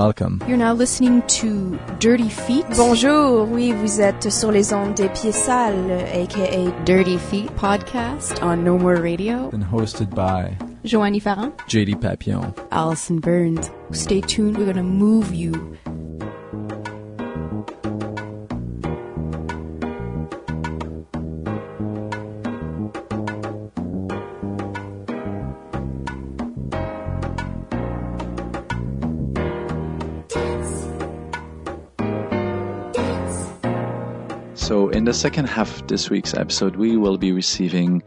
Welcome. You're now listening to Dirty Feet. Bonjour, oui, vous êtes sur les ondes des pieds sales, aka Dirty Feet podcast on No More Radio. And hosted by Joanie Farran, JD Papillon. Alison Burns. Stay tuned. We're gonna move you. In the second half of this week's episode, we will be receiving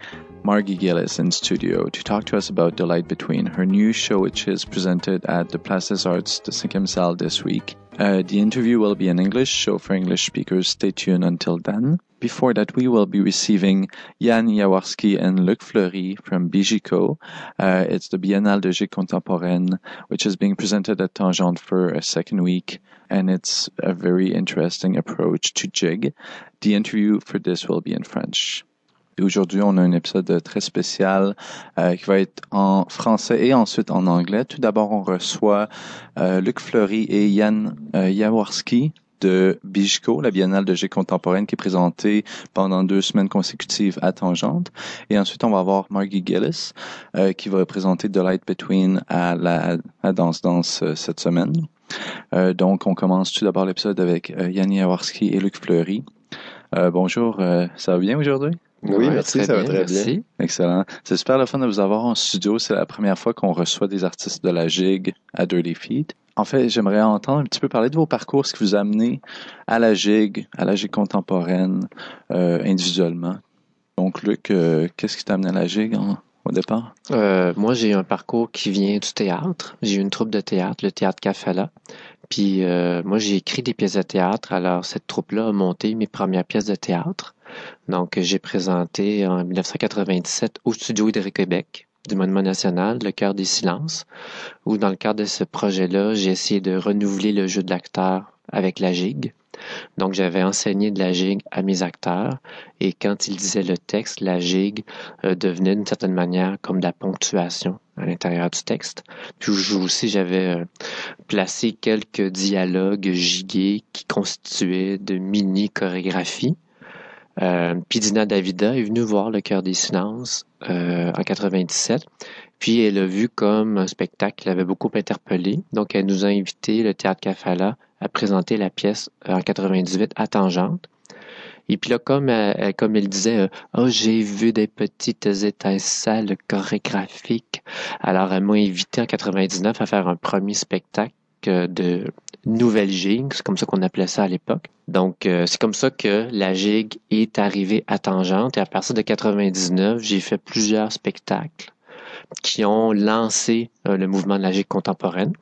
Margie Gillis in studio to talk to us about The Light Between, her new show, which is presented at the Places Arts, the Cinquième Salle this week. Uh, the interview will be in English, so for English speakers, stay tuned until then. Before that, we will be receiving Jan Jaworski and Luc Fleury from Bijico. Uh, it's the Biennale de Gigue Contemporaine, which is being presented at Tangente for a second week, and it's a very interesting approach to jig. The interview for this will be in French. Aujourd'hui, on a un épisode très spécial euh, qui va être en français et ensuite en anglais. Tout d'abord, on reçoit euh, Luc Fleury et Yann euh, Jaworski de Bijko, la Biennale de G contemporaine qui est présentée pendant deux semaines consécutives à Tangente. Et ensuite, on va avoir Margie Gillis euh, qui va représenter The Light Between à la, à Danse Danse euh, cette semaine. Euh, donc, on commence tout d'abord l'épisode avec euh, Yann Jaworski et Luc Fleury. Euh, bonjour, euh, ça va bien aujourd'hui? Oui, merci, ça va très bien. Excellent. C'est super le fun de vous avoir en studio. C'est la première fois qu'on reçoit des artistes de la gigue à Dirty Feet. En fait, j'aimerais entendre un petit peu parler de vos parcours, ce qui vous a amené à la gigue, à la gigue contemporaine, euh, individuellement. Donc, Luc, euh, qu'est-ce qui t'a amené à la gigue en- au départ? Euh, moi, j'ai un parcours qui vient du théâtre. J'ai eu une troupe de théâtre, le théâtre Cafala. Puis euh, moi, j'ai écrit des pièces de théâtre. Alors, cette troupe-là a monté mes premières pièces de théâtre. Donc, j'ai présenté en 1997 au Studio Hydro-Québec du Monument national, Le Cœur des silences, où dans le cadre de ce projet-là, j'ai essayé de renouveler le jeu de l'acteur avec la gigue. Donc, j'avais enseigné de la gigue à mes acteurs et quand ils disaient le texte, la gigue euh, devenait d'une certaine manière comme de la ponctuation à l'intérieur du texte. Puis aussi, j'avais euh, placé quelques dialogues gigués qui constituaient de mini-chorégraphies. Euh, Dina Davida est venue voir Le Cœur des Silences euh, en 97. Puis elle a vu comme un spectacle qui l'avait beaucoup interpellé. Donc elle nous a invité, le Théâtre Cafala, à présenter la pièce euh, en 98 à Tangente. Et puis là, comme, elle- elle- comme elle disait, euh, oh, j'ai vu des petites étincelles chorégraphiques. Alors, elle m'a invité en 99 à faire un premier spectacle euh, de nouvelle gigue, c'est comme ça qu'on appelait ça à l'époque. Donc, euh, c'est comme ça que la gigue est arrivée à Tangente. Et à partir de 99, j'ai fait plusieurs spectacles qui ont lancé euh, le mouvement de la gigue contemporaine.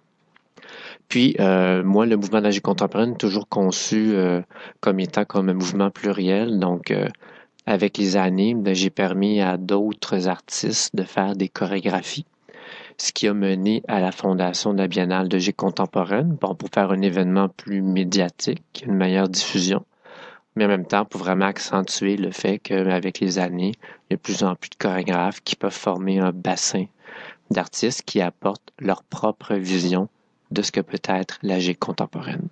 Puis, euh, moi, le mouvement de la gigue contemporaine toujours conçu comme étant comme un mouvement pluriel. Donc, avec les années, ben, j'ai permis à d'autres artistes de faire des chorégraphies, ce qui a mené à la fondation de la Biennale de gigue contemporaine, bon, pour faire un événement plus médiatique, une meilleure diffusion, mais en même temps pour vraiment accentuer le fait qu'avec les années, il y a de plus en plus de chorégraphes qui peuvent former un bassin d'artistes qui apportent leur propre vision de ce que peut être la gigue contemporaine.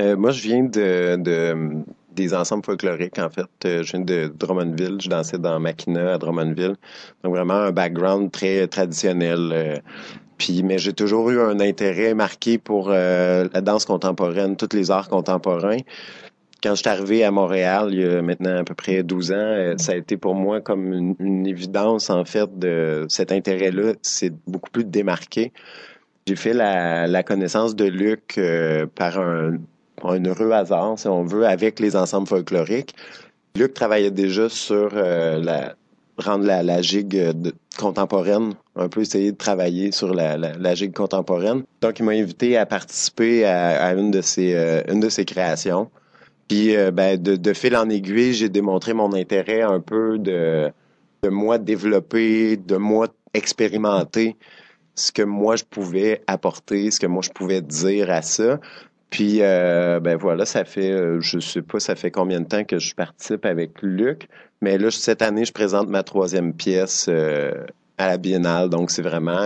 Euh, moi, je viens de- des ensembles folkloriques, en fait. Euh, je viens de Drummondville. Je dansais dans Makina à Drummondville. Donc, vraiment un background très traditionnel. euh. puis, mais j'ai toujours eu un intérêt marqué pour euh, la danse contemporaine, tous les arts contemporains. Quand je suis arrivé à Montréal, il y a maintenant à peu près 12 ans, ça a été pour moi comme une, évidence, en fait, de cet intérêt-là. C'est beaucoup plus démarqué. J'ai fait la, connaissance de Luc par un, un heureux hasard, si on veut, avec les ensembles folkloriques. Luc travaillait déjà sur euh, rendre la, la gigue de- contemporaine, un peu essayer de travailler sur la, la, gigue contemporaine. Donc, il m'a invité à participer à, à une de ses euh, une de ses créations. Puis, euh, ben, de, de fil en aiguille, j'ai démontré mon intérêt un peu de, de moi développer, de moi expérimenter ce que moi je pouvais apporter, ce que moi je pouvais dire à ça. Puis euh, ben voilà, ça fait euh, je sais pas ça fait combien de temps que je participe avec Luc, mais là cette année je présente ma troisième pièce euh, à la biennale. Donc, c'est vraiment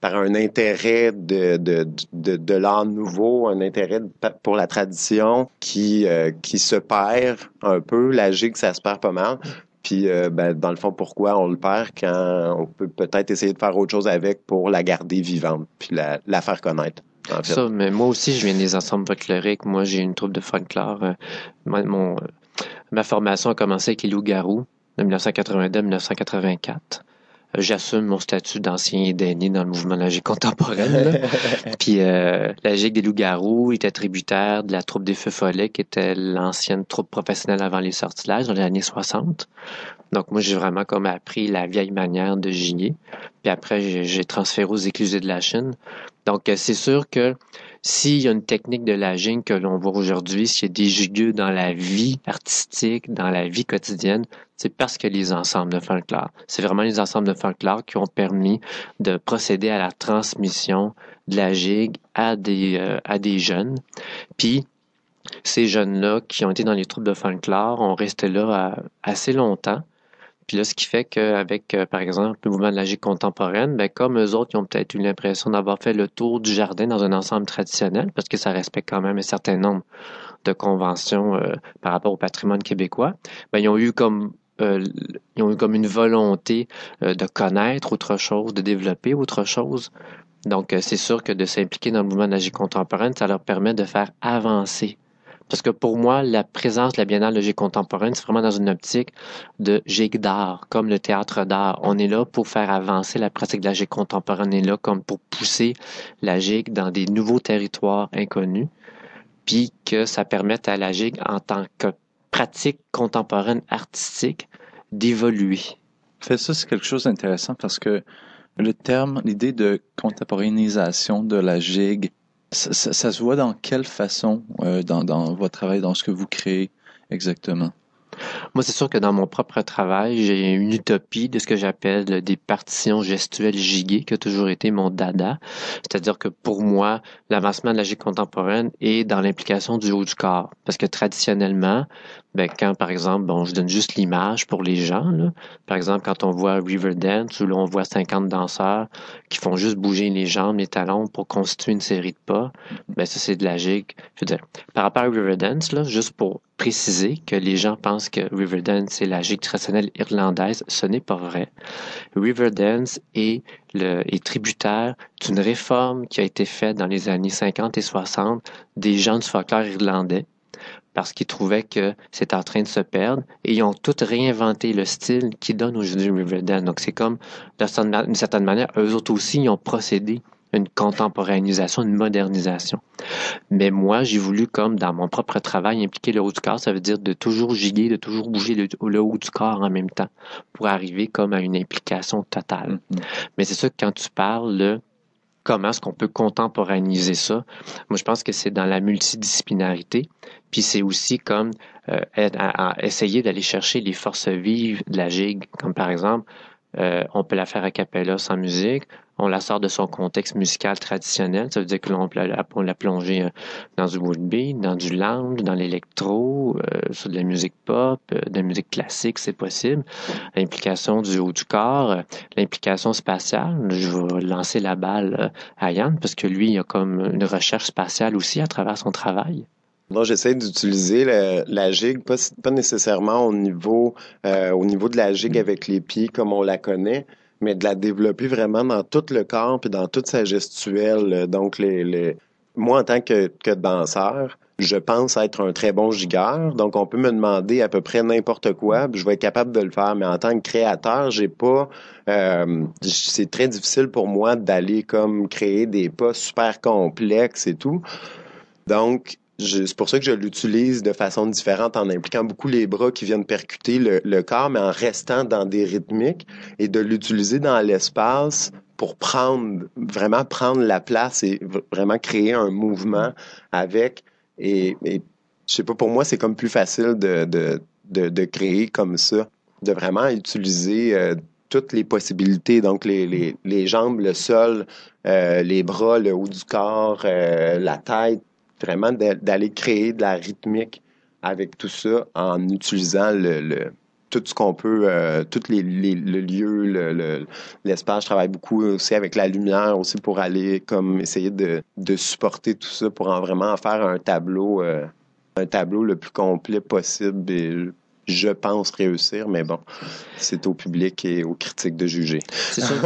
par un intérêt de, de, de, l'art nouveau, un intérêt pour la tradition qui, qui se perd un peu. La gigue, ça se perd pas mal. Puis, ben, dans le fond, pourquoi on le perd quand on peut peut-être essayer de faire autre chose avec pour la garder vivante, puis la faire connaître. En fait. Ça, mais moi aussi, je viens des ensembles folkloriques. Moi, j'ai une troupe de folklore. Euh, mon, mon, ma formation a commencé avec les loups-garous de 1982 à 1984 j'assume mon statut d'ancien d'aîné dans le mouvement de la gigue contemporaine. Puis euh, la gigue des loups-garous était tributaire de la troupe des Feux Follets, qui était l'ancienne troupe professionnelle avant les sortilèges dans les années 60. Donc moi, j'ai vraiment comme appris la vieille manière de giguer. Puis après, j'ai transféré aux éclusés de la Chine. Donc euh, c'est sûr que s'il y a une technique de la gigue que l'on voit aujourd'hui, s'il y a des gigueux dans la vie artistique, dans la vie quotidienne, c'est parce que les ensembles de folklore. C'est vraiment les ensembles de folklore qui ont permis de procéder à la transmission de la gigue à des, euh, à des jeunes. Puis, ces jeunes-là qui ont été dans les troupes de folklore ont resté là assez longtemps. Là, ce qui fait qu'avec, euh, par exemple, le mouvement de la gigue contemporaine, ben, comme eux autres, ils ont peut-être eu l'impression d'avoir fait le tour du jardin dans un ensemble traditionnel, parce que ça respecte quand même un certain nombre de conventions euh, par rapport au patrimoine québécois, ben, ils ont eu comme euh, ils ont eu comme une volonté de connaître autre chose, de développer autre chose. Donc, c'est sûr que de s'impliquer dans le mouvement de la contemporaine, ça leur permet de faire avancer. Parce que pour moi, la présence de la Biennale de contemporaine, c'est vraiment dans une optique de gigue d'art, comme le théâtre d'art. On est là pour faire avancer la pratique de la gigue contemporaine. On est là comme pour pousser la gigue dans des nouveaux territoires inconnus, puis que ça permette à la gigue en tant que pratique contemporaine artistique d'évoluer. Ça, c'est quelque chose d'intéressant parce que le terme, l'idée de contemporanéisation de la gigue, ça, ça, se voit dans quelle façon euh, dans votre travail, dans ce que vous créez exactement? Moi, c'est sûr que dans mon propre travail, j'ai une utopie de ce que j'appelle des partitions gestuelles giguées, qui a toujours été mon dada. C'est-à-dire que pour moi, l'avancement de la gigue contemporaine est dans l'implication du haut du corps. Parce que traditionnellement, ben, quand, par exemple, bon, je donne juste l'image pour les gens, là. par exemple, quand on voit Riverdance, où là, on voit 50 danseurs qui font juste bouger les jambes, les talons pour constituer une série de pas, ben, ça, c'est de la gigue. Je veux dire, par rapport à Riverdance, là, juste pour préciser que les gens pensent que Riverdance, c'est la gigue traditionnelle irlandaise, ce n'est pas vrai. Riverdance est, est tributaire d'une réforme qui a été faite dans les années 50 et 60 des gens du folklore irlandais parce qu'ils trouvaient que c'est en train de se perdre et ils ont tout réinventé le style qui donne aujourd'hui Riverdale. Donc c'est comme, d'une certaine manière, eux autres aussi, ils ont procédé une contemporanisation, une modernisation. Mais moi, j'ai voulu, comme dans mon propre travail, impliquer le haut du corps. Ça veut dire de toujours giguer, de toujours bouger le, le haut du corps en même temps pour arriver comme à une implication totale. Mm-hmm. Mais c'est sûr que quand tu parles de comment est-ce qu'on peut contemporaniser ça? Moi, je pense que c'est dans la multidisciplinarité, puis c'est aussi comme euh, à, à essayer d'aller chercher les forces vives de la gigue, comme par exemple, euh, on peut la faire a cappella sans musique, on la sort de son contexte musical traditionnel. Ça veut dire que l'on peut la plonger euh, dans du woodbeat, dans du lounge, dans l'électro, euh, sur de la musique pop, euh, de la musique classique, c'est possible. L'implication du haut du corps, euh, l'implication spatiale. Je vais lancer la balle à Yann parce que lui, il a comme une recherche spatiale aussi à travers son travail. Moi, j'essaie d'utiliser la, gigue, pas, pas nécessairement au niveau, au niveau de la gigue avec les pieds comme on la connaît, mais de la développer vraiment dans tout le corps puis dans toute sa gestuelle. Donc, les, les... moi, en tant que, que danseur, je pense être un très bon gigueur. Donc, on peut me demander à peu près n'importe quoi, puis je vais être capable de le faire. Mais en tant que créateur, j'ai pas. Euh, c'est très difficile pour moi d'aller comme créer des pas super complexes et tout. Donc, c'est pour ça que je l'utilise de façon différente en impliquant beaucoup les bras qui viennent percuter le, corps, mais en restant dans des rythmiques et de l'utiliser dans l'espace pour prendre, vraiment prendre la place et vraiment créer un mouvement avec. Et, et je sais pas, pour moi, c'est comme plus facile de, de, de, de, créer comme ça, de vraiment utiliser euh, toutes les possibilités, donc les, les, les jambes, le sol, euh, les bras, le haut du corps, euh, la tête, vraiment d'aller créer de la rythmique avec tout ça en utilisant le, tout ce qu'on peut, euh, tous les, les, le lieu, le, le- l'espace. Je travaille beaucoup aussi avec la lumière aussi pour aller comme essayer de, de supporter tout ça pour en vraiment en faire un tableau, euh, un tableau le plus complet possible. Je pense réussir, mais bon, c'est au public et aux critiques de juger. C'est sûr,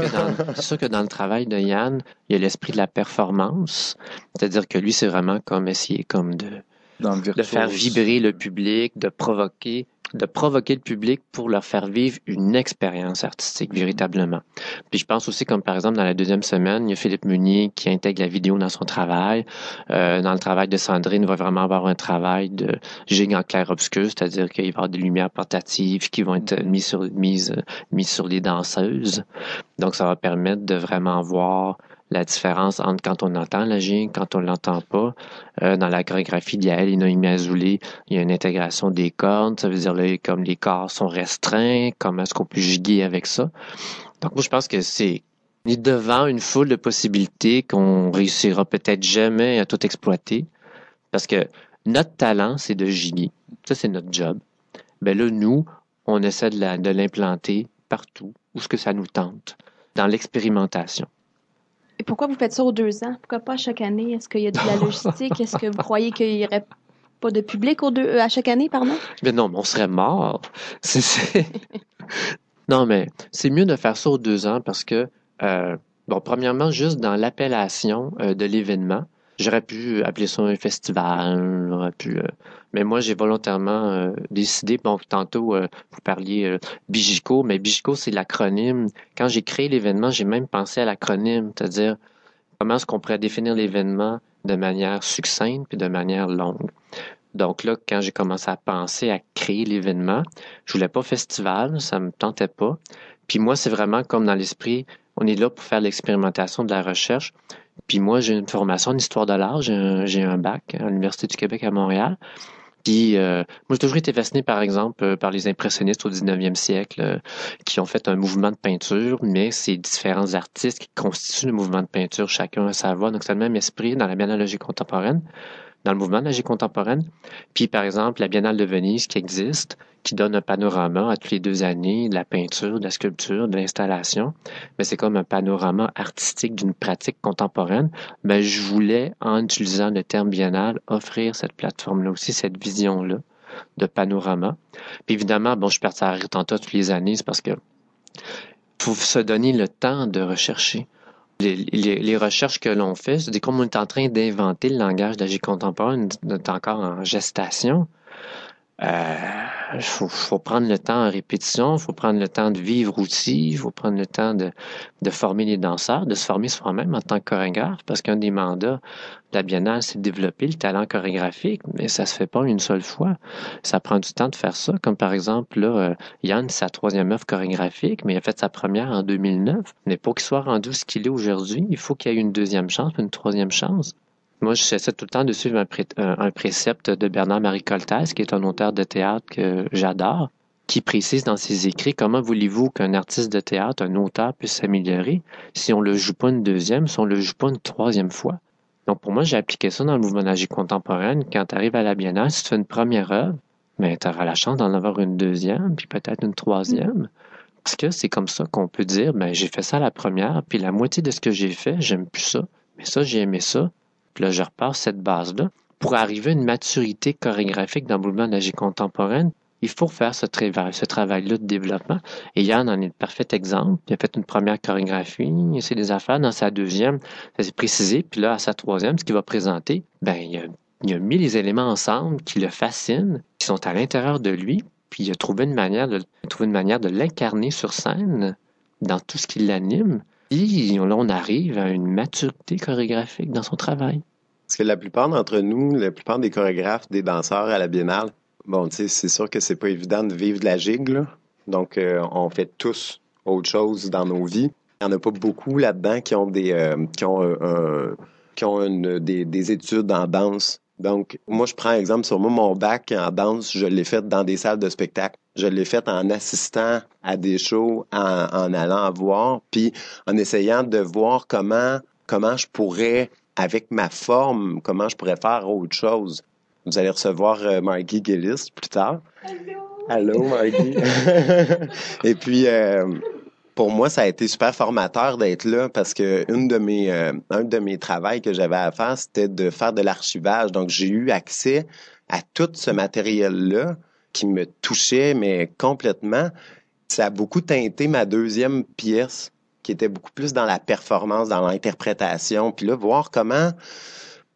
que dans, le travail de Yann, il y a l'esprit de la performance. C'est-à-dire que lui, c'est vraiment comme essayer comme de, Dans de faire vibrer le public, de provoquer, de provoquer le public pour leur faire vivre une expérience artistique véritablement. Puis je pense aussi comme par exemple dans la deuxième semaine, il y a Philippe Meunier qui intègre la vidéo dans son travail. Euh, dans le travail de Sandrine, il va vraiment avoir un travail de gigue en clair-obscur, c'est-à-dire qu'il va y avoir des lumières portatives qui vont être mises sur, mises, mises sur les danseuses. Donc ça va permettre de vraiment voir la différence entre quand on entend la gigue, quand on l'entend pas. Euh, dans la chorégraphie d'Yael et il y a une intégration des cordes. Ça veut dire là, comme les corps sont restreints, comment est-ce qu'on peut giguer avec ça? Donc moi, je pense que c'est devant une foule de possibilités qu'on réussira peut-être jamais à tout exploiter. Parce que notre talent, c'est de giguer. Ça, c'est notre job. Ben là, nous, on essaie de l'implanter partout où ce que ça nous tente, dans l'expérimentation. Et pourquoi vous faites ça aux deux ans? Pourquoi pas à chaque année? Est-ce qu'il y a de la logistique? Est-ce que vous croyez qu'il y aurait pas de public aux deux, euh, à chaque année, pardon? Mais non, mais on serait mort. C'est- non, mais c'est mieux de faire ça aux deux ans parce que, euh, bon, premièrement, juste dans l'appellation euh, de l'événement, j'aurais pu appeler ça un festival, j'aurais pu, euh, mais moi, j'ai volontairement euh, décidé, bon, tantôt, euh, vous parliez euh, Bigico, mais Bigico, c'est l'acronyme. Quand j'ai créé l'événement, j'ai même pensé à l'acronyme, c'est-à-dire comment est-ce qu'on pourrait définir l'événement de manière succincte puis de manière longue. Donc là, quand j'ai commencé à penser à créer l'événement, je voulais pas festival, ça me tentait pas. Puis moi, c'est vraiment comme dans l'esprit, on est là pour faire l'expérimentation de la recherche. Puis moi, j'ai une formation en histoire de l'art, j'ai un, bac à l'Université du Québec à Montréal. Puis euh, moi, j'ai toujours été fasciné, par exemple, euh, par les impressionnistes au 19e siècle, euh, qui ont fait un mouvement de peinture, mais c'est différents artistes qui constituent le mouvement de peinture, chacun à sa voix. Donc, c'est le même esprit dans la biennalogie contemporaine, dans le mouvement de la logique contemporaine. Puis, par exemple, la Biennale de Venise qui existe, qui donne un panorama à toutes les deux années de la peinture, de la sculpture, de l'installation. Mais c'est comme un panorama artistique d'une pratique contemporaine. Mais je voulais, en utilisant le terme biennale, offrir cette plateforme-là aussi, cette vision-là de panorama. Puis évidemment, bon, je perds à Tanta toutes les années, c'est parce que faut se donner le temps de rechercher. Les, les, recherches que l'on fait, c'est comme on est en train d'inventer le langage d'agir contemporain, on est encore en gestation. Il faut, faut prendre le temps en répétition, il faut prendre le temps de vivre aussi, il faut prendre le temps de, former les danseurs, de se former soi-même en tant que chorégraphe, parce qu'un des mandats de la Biennale, c'est de développer le talent chorégraphique, mais ça se fait pas une seule fois. Ça prend du temps de faire ça, comme par exemple, là, euh, Yann, sa troisième œuvre chorégraphique, mais il a fait sa première en 2009. Mais pour qu'il soit rendu ce qu'il est aujourd'hui, il faut qu'il y ait une deuxième chance, une troisième chance. Moi, j'essaie tout le temps de suivre un, un précepte de Bernard-Marie Coltès, qui est un auteur de théâtre que j'adore, qui précise dans ses écrits comment voulez-vous qu'un artiste de théâtre, un auteur, puisse s'améliorer si on le joue pas une deuxième, si on le joue pas une troisième fois. Donc, pour moi, j'ai appliqué ça dans le mouvement d'agir contemporaine. Quand tu arrives à la biennale, si tu fais une première œuvre, mais tu auras la chance d'en avoir une deuxième, puis peut-être une troisième. Parce que c'est comme ça qu'on peut dire, ben, j'ai fait ça la première, puis la moitié de ce que j'ai fait, j'aime plus ça. Mais ça, j'ai aimé ça. Là, je repars cette base-là. Pour arriver à une maturité chorégraphique dans le mouvement d'agir contemporaine, il faut faire ce travail, ce travail-là de développement. Et Yann en est le parfait exemple. Il a fait une première chorégraphie, il a fait des affaires. Dans sa deuxième, ça s'est précisé. Puis là, à sa troisième, ce qu'il va présenter, ben, il a, mis les éléments ensemble qui le fascinent, qui sont à l'intérieur de lui. Puis il a de, trouvé une manière de l'incarner sur scène dans tout ce qui l'anime. Et là, on arrive à une maturité chorégraphique dans son travail. Parce que la plupart d'entre nous, la plupart des chorégraphes, des danseurs à la biennale, bon, tu sais, c'est sûr que c'est pas évident de vivre de la gigue, là. Donc, euh, on fait tous autre chose dans nos vies. Il n'y en a pas beaucoup là-dedans qui ont des, euh, qui ont, un- qui ont des études en danse. Donc, moi, je prends exemple sur moi, mon bac en danse, je l'ai fait dans des salles de spectacle. Je l'ai fait en assistant à des shows, en, en allant voir, puis en essayant de voir comment, comment je pourrais, avec ma forme, comment je pourrais faire autre chose. Vous allez recevoir euh, Margie Gillis plus tard. Allô, Margie. Et puis, euh, pour moi, ça a été super formateur d'être là parce que une de mes, euh, un de mes travaux que j'avais à faire, c'était de faire de l'archivage. Donc, j'ai eu accès à tout ce matériel-là qui me touchait, mais complètement. Ça a beaucoup teinté ma deuxième pièce, qui était beaucoup plus dans la performance, dans l'interprétation. Puis là, voir comment,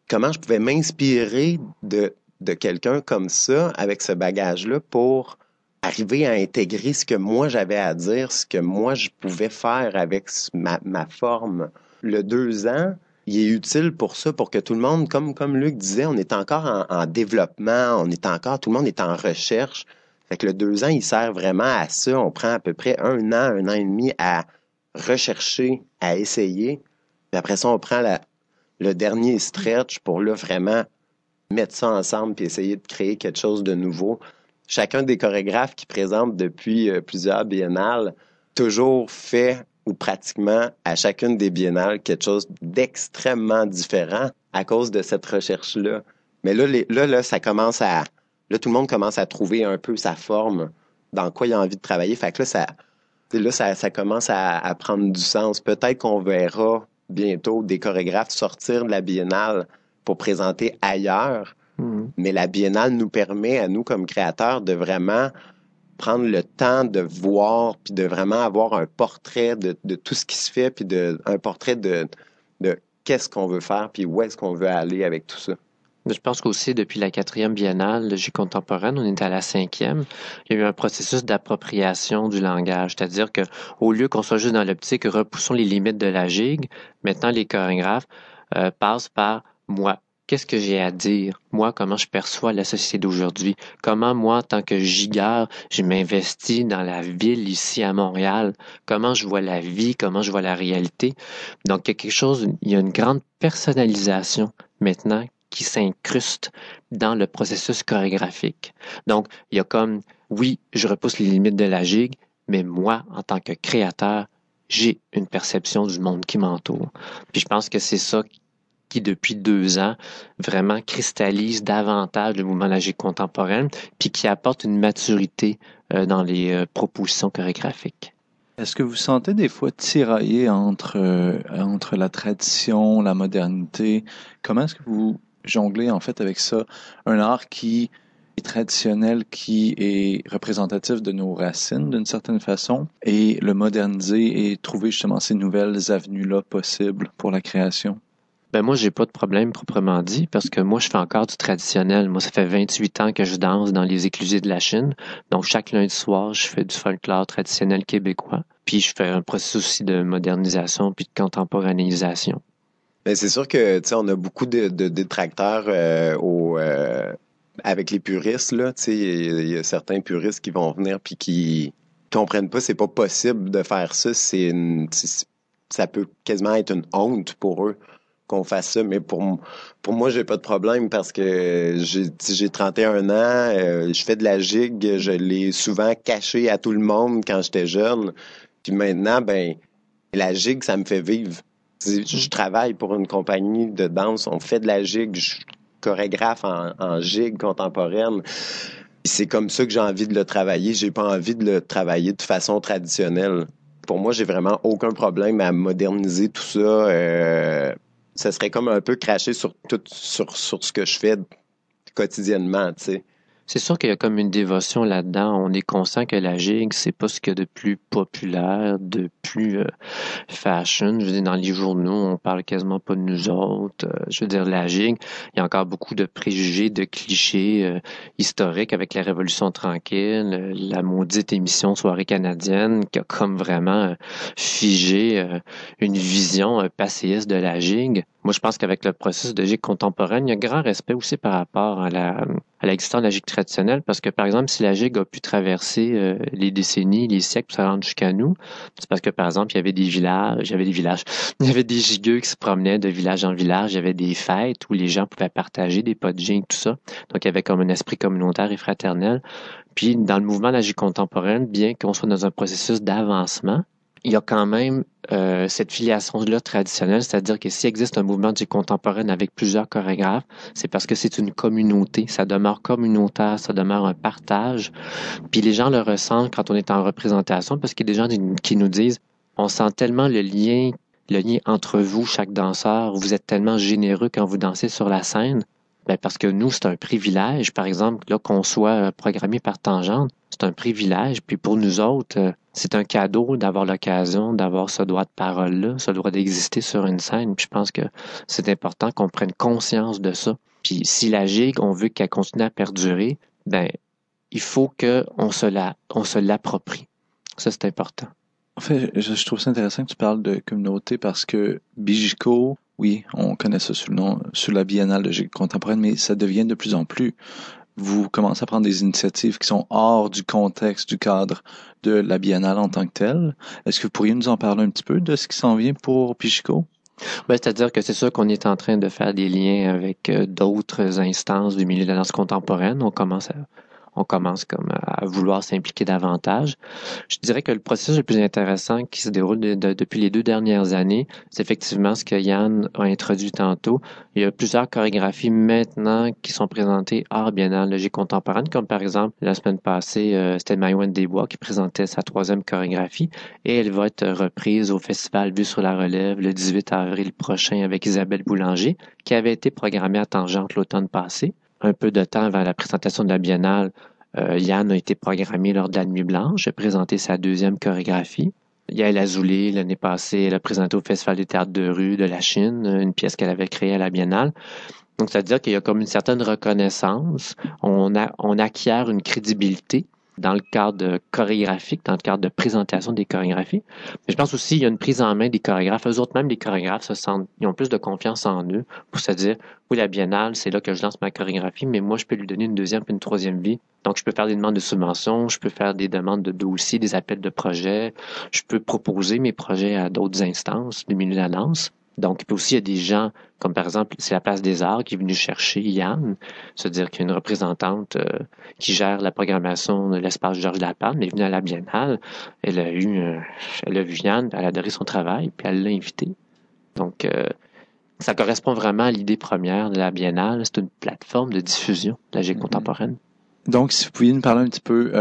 comment je pouvais m'inspirer de, de quelqu'un comme ça, avec ce bagage-là, pour arriver à intégrer ce que moi j'avais à dire, ce que moi je pouvais faire avec ma, forme. Le deux ans, il est utile pour ça, pour que tout le monde, comme, comme Luc disait, on est encore en, en développement, on est encore, tout le monde est en recherche. Fait que le deux ans, il sert vraiment à ça. On prend à peu près un an, un an et demi à rechercher, à essayer. Puis après ça, on prend le dernier stretch pour là vraiment mettre ça ensemble puis essayer de créer quelque chose de nouveau. Chacun des chorégraphes qui présentent depuis euh, plusieurs biennales toujours fait ou pratiquement à chacune des biennales quelque chose d'extrêmement différent à cause de cette recherche-là. Mais là, ça commence à. Tout le monde commence à trouver un peu sa forme, dans quoi il a envie de travailler. Fait que là, ça, là, commence à prendre du sens. Peut-être qu'on verra bientôt des chorégraphes sortir de la biennale pour présenter ailleurs. Mm. Mais la biennale nous permet, à nous comme créateurs, de vraiment prendre le temps de voir, puis de vraiment avoir un portrait de, de tout ce qui se fait, puis de, un portrait de, de qu'est-ce qu'on veut faire, puis où est-ce qu'on veut aller avec tout ça. Je pense qu'aussi, depuis la quatrième biennale de J contemporaine, on est à la cinquième, il y a eu un processus d'appropriation du langage. C'est-à-dire que, au lieu qu'on soit juste dans l'optique repoussons les limites de la gigue, maintenant les chorégraphes euh, passent par moi. Qu'est-ce que j'ai à dire? Moi, comment je perçois la société d'aujourd'hui? Comment, moi, en tant que gigueur, je m'investis dans la ville ici à Montréal? Comment je vois la vie? Comment je vois la réalité? Donc, il y a quelque chose, il y a une grande personnalisation maintenant qui s'incruste dans le processus chorégraphique. Donc, il y a comme, oui, je repousse les limites de la gigue, mais moi, en tant que créateur, j'ai une perception du monde qui m'entoure. Puis je pense que c'est ça qui, depuis deux ans, vraiment cristallise davantage le mouvement de la gigue contemporaine, puis qui apporte une maturité euh, dans les euh, propositions chorégraphiques. Est-ce que vous sentez des fois tiraillé entre, euh, entre la tradition, la modernité? Comment est-ce que vous jonglez en fait avec ça? Un art qui est traditionnel, qui est représentatif de nos racines d'une certaine façon, et le moderniser et trouver justement ces nouvelles avenues-là possibles pour la création? Ben moi, j'ai pas de problème proprement dit parce que moi, je fais encore du traditionnel. Moi, ça fait 28 ans que je danse dans les éclusiers de la Chine. Donc, chaque lundi soir, je fais du folklore traditionnel québécois. Puis, je fais un processus aussi de modernisation puis de contemporanéisation. Mais c'est sûr que, tu sais, on a beaucoup de, détracteurs euh, au, euh, avec les puristes, là. Tu sais, il y, a certains puristes qui vont venir puis qui comprennent pas, c'est pas possible de faire ça. C'est ça peut quasiment être une honte pour eux qu'on fasse ça. Mais pour, pour moi, j'ai pas de problème parce que j'ai 31 ans, euh, je fais de la gigue, je l'ai souvent caché à tout le monde quand j'étais jeune. Puis maintenant, ben, la gigue, ça me fait vivre. Je travaille pour une compagnie de danse, on fait de la gigue, je suis chorégraphe en, en gigue contemporaine. C'est comme ça que j'ai envie de le travailler. J'ai pas envie de le travailler de façon traditionnelle. Pour moi, j'ai vraiment aucun problème à moderniser tout ça. Euh, ça serait comme un peu cracher sur tout sur, sur ce que je fais quotidiennement, tu sais. C'est sûr qu'il y a comme une dévotion là-dedans. On est conscient que la gigue, c'est pas ce qu'il y a de plus populaire, de plus euh, fashion. Je veux dire, dans les journaux, on parle quasiment pas de nous autres. Euh, je veux dire, la gigue, il y a encore beaucoup de préjugés, de clichés euh, historiques avec la Révolution tranquille, la maudite émission Soirée canadienne qui a comme vraiment figé une vision passéiste de la gigue. Moi, je pense qu'avec le processus de gigue contemporaine, il y a grand respect aussi par rapport à l'existence de la gigue traditionnelle, parce que, par exemple, si la gigue a pu traverser euh, les décennies, les siècles pour se rendre jusqu'à nous, c'est parce que, par exemple, il y avait des villages, il y avait des villages, il y avait des gigueux qui se promenaient de village en village, il y avait des fêtes où les gens pouvaient partager des pots de gigue, tout ça. Donc, il y avait comme un esprit communautaire et fraternel. Puis, dans le mouvement de la gigue contemporaine, bien qu'on soit dans un processus d'avancement, il y a quand même euh, cette filiation-là traditionnelle, c'est-à-dire que s'il existe un mouvement du contemporain avec plusieurs chorégraphes, c'est parce que c'est une communauté, ça demeure communautaire, ça demeure un partage. Puis les gens le ressentent quand on est en représentation, parce qu'il y a des gens qui nous disent, on sent tellement le lien, le lien entre vous, chaque danseur, vous êtes tellement généreux quand vous dansez sur la scène. Ben parce que nous, c'est un privilège, par exemple, là, qu'on soit euh, programmé par Tangente, c'est un privilège. Puis pour nous autres, euh, c'est un cadeau d'avoir l'occasion d'avoir ce droit de parole-là, ce droit d'exister sur une scène. Puis je pense que c'est important qu'on prenne conscience de ça. Puis si la gigue, on veut qu'elle continue à perdurer, ben il faut qu'on se la, on se l'approprie. Ça, c'est important. En fait, je, trouve ça intéressant que tu parles de communauté parce que Bijico, oui, on connaît ça sous le nom, sous la biennale de gigue contemporaine, mais ça devient de plus en plus. Vous commencez à prendre des initiatives qui sont hors du contexte, du cadre de la biennale en tant que telle. Est-ce que vous pourriez nous en parler un petit peu de ce qui s'en vient pour Pichico? Ben, C'est-à-dire que c'est sûr qu'on est en train de faire des liens avec euh, d'autres instances du milieu de la danse contemporaine. On commence à on commence comme à vouloir s'impliquer davantage. Je dirais que le processus le plus intéressant qui se déroule depuis les deux dernières années, c'est effectivement ce que Yann a introduit tantôt. Il y a plusieurs chorégraphies maintenant qui sont présentées hors biennale logique contemporaine, comme par exemple la semaine passée, euh, c'était Maïwen Desbois qui présentait sa troisième chorégraphie et elle va être reprise au Festival Vue sur la Relève le 18 avril prochain avec Isabelle Boulanger, qui avait été programmée à Tangente l'automne passé un peu de temps avant la présentation de la biennale, euh, Yann a été programmé lors de la Nuit Blanche. a présenté sa deuxième chorégraphie. Yael Azoulay, l'année passée, elle a présenté au Festival des théâtres de rue de la Chine, une pièce qu'elle avait créée à la Biennale. Donc, c'est-à-dire qu'il y a comme une certaine reconnaissance. On, a, on acquiert une crédibilité dans le cadre chorégraphique, dans le cadre de présentation des chorégraphies. Mais je pense aussi qu'il y a une prise en main des chorégraphes. Eux autres, même les chorégraphes, se sentent, ils ont plus de confiance en eux pour se dire, oui, la biennale, c'est là que je lance ma chorégraphie, mais moi, je peux lui donner une deuxième puis une troisième vie. Donc, je peux faire des demandes de subventions, je peux faire des demandes de dossiers, des appels de projets, je peux proposer mes projets à d'autres instances du de la danse. Donc, puis aussi, il y a des gens, comme par exemple, c'est la Place des Arts qui est venue chercher Yann, c'est-à-dire qu'il y a une représentante euh, qui gère la programmation de l'espace Georges Lapalme, elle est venue à la Biennale, elle a eu, euh, elle a vu Yann, elle a adoré son travail, puis elle l'a invité. Donc, euh, ça correspond vraiment à l'idée première de la Biennale, c'est une plateforme de diffusion de la GIE mm-hmm. contemporaine. Donc, si vous pouviez nous parler un petit peu,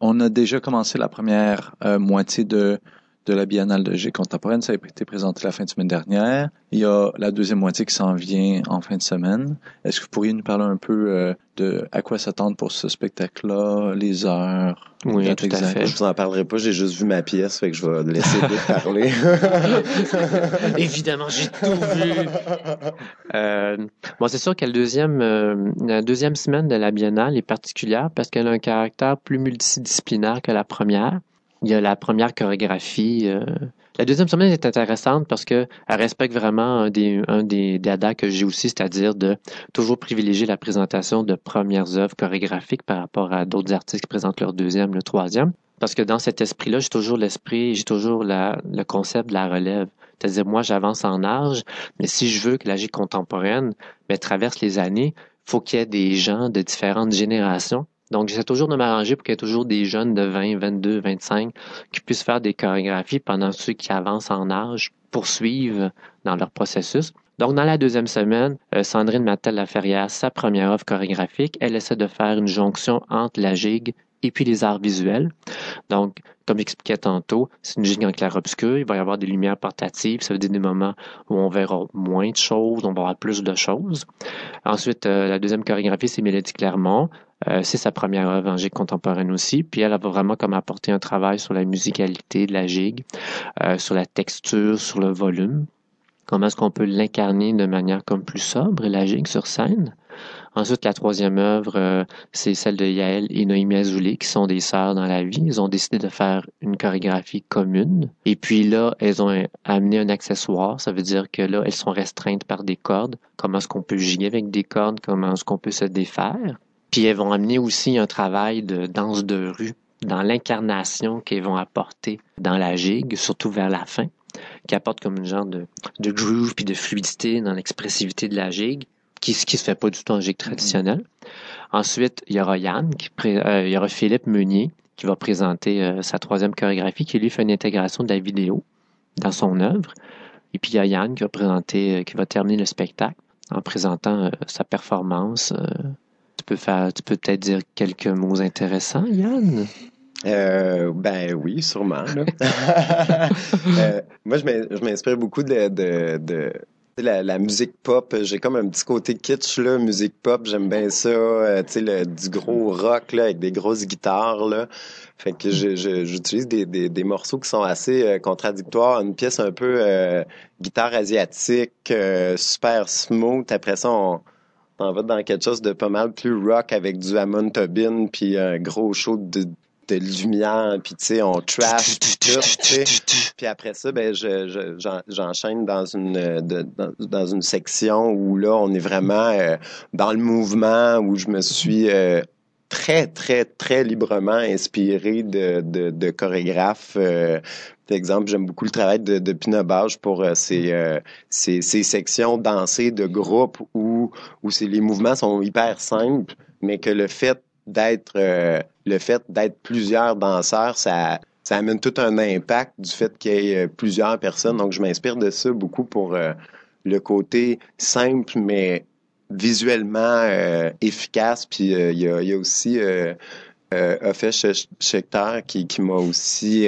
on a déjà commencé la première moitié de de la Biennale de G contemporaine. Ça a été présenté la fin de semaine dernière. Il y a la deuxième moitié qui s'en vient en fin de semaine. Est-ce que vous pourriez nous parler un peu euh, de à quoi s'attendre pour ce spectacle-là, les heures? Oui, tout à fait. Je vous en parlerai pas, j'ai juste vu ma pièce, fait que je vais laisser vous parler. Évidemment, j'ai tout vu. Euh, bon, c'est sûr que la deuxième, euh, la deuxième semaine de la Biennale est particulière parce qu'elle a un caractère plus multidisciplinaire que la première. Il y a la première chorégraphie. Euh, la deuxième semaine est intéressante parce que elle respecte vraiment un des, un des dadas que j'ai aussi, c'est-à-dire de toujours privilégier la présentation de premières œuvres chorégraphiques par rapport à d'autres artistes qui présentent leur deuxième, le troisième. Parce que dans cet esprit-là, j'ai toujours l'esprit, j'ai toujours la, le concept de la relève. C'est-à-dire, moi, j'avance en âge, mais si je veux que la contemporaine mais, traverse les années, faut qu'il y ait des gens de différentes générations donc, j'essaie toujours de m'arranger pour qu'il y ait toujours des jeunes de 20, 22, 25 qui puissent faire des chorégraphies pendant ceux qui avancent en âge poursuivent dans leur processus. Donc, dans la deuxième semaine, euh, Sandrine Mattel-Laferrière, sa première œuvre chorégraphique, elle essaie de faire une jonction entre la gigue et puis les arts visuels. Donc, comme j'expliquais tantôt, c'est une gigue en clair-obscur. Il va y avoir des lumières portatives. Ça veut dire des moments où on verra moins de choses, on va plus de choses. Ensuite, euh, la deuxième chorégraphie, c'est Mélodie Clermont. Euh, c'est sa première œuvre en gigue contemporaine aussi. Puis elle, va vraiment comme apporter un travail sur la musicalité de la gigue, euh, sur la texture, sur le volume. Comment est-ce qu'on peut l'incarner de manière comme plus sobre, la gigue sur scène? Ensuite, la troisième œuvre, euh, c'est celle de Yael et Noémie Azoulay, qui sont des sœurs dans la vie. Elles ont décidé de faire une chorégraphie commune. Et puis là, elles ont amené un accessoire. Ça veut dire que là, elles sont restreintes par des cordes. Comment est-ce qu'on peut giguer avec des cordes? Comment est-ce qu'on peut se défaire? Puis elles vont amener aussi un travail de danse de rue dans l'incarnation qu'elles vont apporter dans la gigue, surtout vers la fin, qui apporte comme une genre de, groove puis de fluidité dans l'expressivité de la gigue, qui, qui se fait pas du tout en gigue traditionnelle. Ensuite, il y aura Yann, qui, euh, il y aura Philippe Meunier, qui va présenter euh, sa troisième chorégraphie, qui lui fait une intégration de la vidéo dans son œuvre. Et puis il y a Yann qui va présenter, euh, qui va terminer le spectacle en présentant sa performance. Tu peux faire, tu peux peut-être dire quelques mots intéressants, Yann? Euh, ben oui, sûrement. là. Euh, moi, je m'in- je m'inspire beaucoup de, la, la musique pop. J'ai comme un petit côté kitsch, là, musique pop. J'aime bien ça. euh, tu sais, du gros rock là, avec des grosses guitares. Là. Fait que j'utilise des, des, des morceaux qui sont assez contradictoires. Une pièce un peu guitare asiatique, super smooth. Après ça, on, on va dans quelque chose de pas mal plus rock avec du Hammond Tobin puis un gros show de de lumière, puis tu sais, on trash, puis après ça, ben, je, je- j'en- j'enchaîne dans une dans une section où là, on est vraiment euh, dans le mouvement, où je me suis euh, très, très, très librement inspiré de, de, de chorégraphes. Euh, par exemple, j'aime beaucoup le travail de, de Pina Bausch pour euh, ces, euh, ces sections dansées de groupe où, où les mouvements sont hyper simples, mais que le fait d'être euh, le fait d'être plusieurs danseurs, ça, ça amène tout un impact du fait qu'il y ait euh, plusieurs personnes. Donc, je m'inspire de ça beaucoup pour euh, le côté simple, mais visuellement euh, efficace. Puis, euh, il y, a, il y a aussi euh, Ofesh Schechter qui, qui m'a aussi...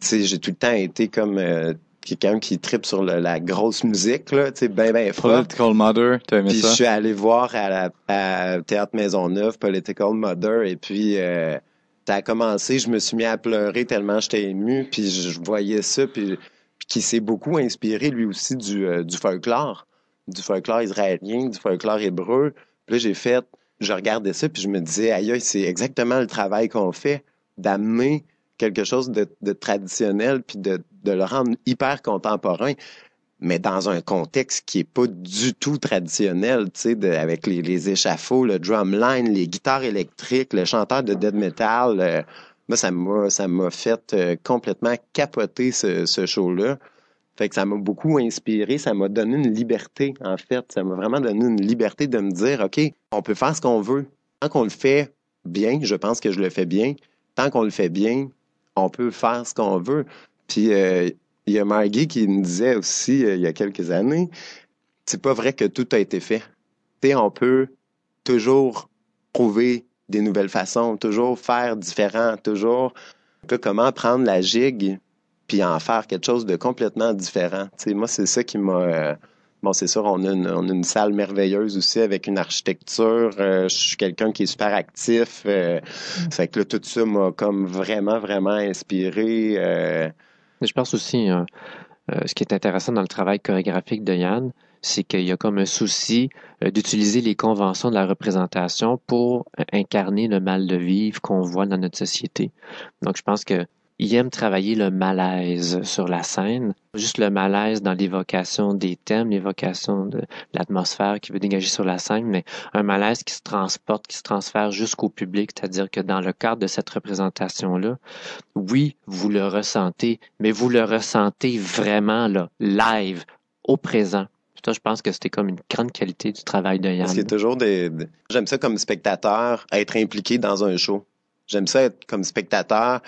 tu sais, j'ai tout le temps été comme... quelqu'un qui tripe sur le- la grosse musique, là, tu sais, ben, ben. Political Mother, t'as aimé Puis ça? je suis allé voir à la à Théâtre Maisonneuve, Political Mother, et puis euh, a commencé, je me suis mis à pleurer tellement j'étais ému, puis je, je voyais ça, puis, puis qui s'est beaucoup inspiré lui aussi du, euh, du folklore, du folklore israélien, du folklore hébreu. Puis j'ai fait, je regardais ça, puis je me disais, aïe, c'est exactement le travail qu'on fait, d'amener quelque chose de, traditionnel, puis de, le rendre hyper contemporain mais dans un contexte qui est pas du tout traditionnel, tu sais, avec les, échafauds, le drumline, les guitares électriques, le chanteur de death metal. euh, moi, ça m'a, fait euh, complètement capoter ce show-là. Fait que ça m'a beaucoup inspiré, ça m'a donné une liberté, en fait. Ça m'a vraiment donné une liberté de me dire, OK, on peut faire ce qu'on veut. Tant qu'on le fait bien, je pense que je le fais bien, tant qu'on le fait bien, on peut faire ce qu'on veut. Puis euh, il y a Margie qui me disait aussi euh, il y a quelques années, c'est pas vrai que tout a été fait. Tu sais, on peut toujours trouver des nouvelles façons, toujours faire différent, toujours comment prendre la gigue puis en faire quelque chose de complètement différent. Moi, c'est ça qui m'a... euh, Bon, c'est sûr, on a, une, on a une salle merveilleuse aussi avec une architecture. Euh, je suis quelqu'un qui est super actif. Euh, fait que là, tout ça m'a comme vraiment, vraiment inspiré. Euh, Je pense aussi, euh, ce qui est intéressant dans le travail chorégraphique de Yann, c'est qu'il y a comme un souci d'utiliser les conventions de la représentation pour incarner le mal de vivre qu'on voit dans notre société. Donc, je pense que il aime travailler le malaise sur la scène, juste le malaise dans l'évocation des thèmes, l'évocation de l'atmosphère qu'il veut dégager sur la scène, mais un malaise qui se transporte, qui se transfère jusqu'au public, c'est-à-dire que dans le cadre de cette représentation-là, oui, vous le ressentez, mais vous le ressentez vraiment là, live, au présent. Ça, je pense que c'était comme une grande qualité du travail de Yann. Toujours des. J'aime ça comme spectateur, être impliqué dans un show. J'aime ça être comme spectateur,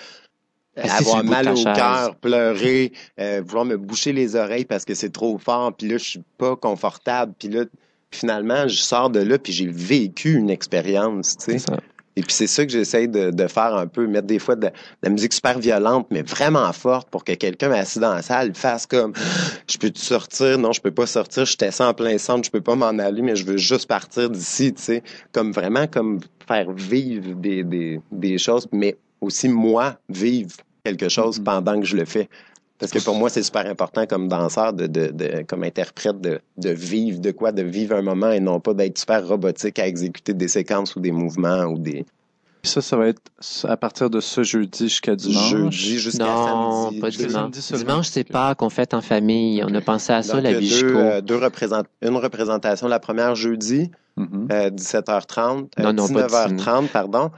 avoir bout de mal au cœur, pleurer, euh, vouloir me boucher les oreilles parce que c'est trop fort, puis là, je suis pas confortable, puis là, finalement, je sors de là, puis j'ai vécu une expérience, tu sais. Et puis c'est ça que j'essaie de, de faire un peu, mettre des fois de, de la musique super violente, mais vraiment forte pour que quelqu'un assis dans la salle fasse comme je peux-tu sortir? Non, je peux pas sortir, je suis assis en plein centre, je peux pas m'en aller, mais je veux juste partir d'ici, tu sais. Comme vraiment comme faire vivre des, des, des choses, mais aussi moi vivre quelque chose Mhm. pendant que je le fais. Parce que pour moi, c'est super important comme danseur, de, de, de- comme interprète, de, de vivre de quoi, de vivre un moment et non pas d'être super robotique à exécuter des séquences ou des mouvements ou des Ça, ça va être à partir de ce jeudi jusqu'à dimanche? jeudi jusqu'à Non, samedi. pas Jeudi. dimanche. Dimanche, c'est pas qu'on fête en famille. On a pensé à ça, Donc, la Vigico. deux, euh, deux représent- une représentation, la première jeudi, Mhm. euh, 17h30, euh, Non, non, pas 19h30, pardon.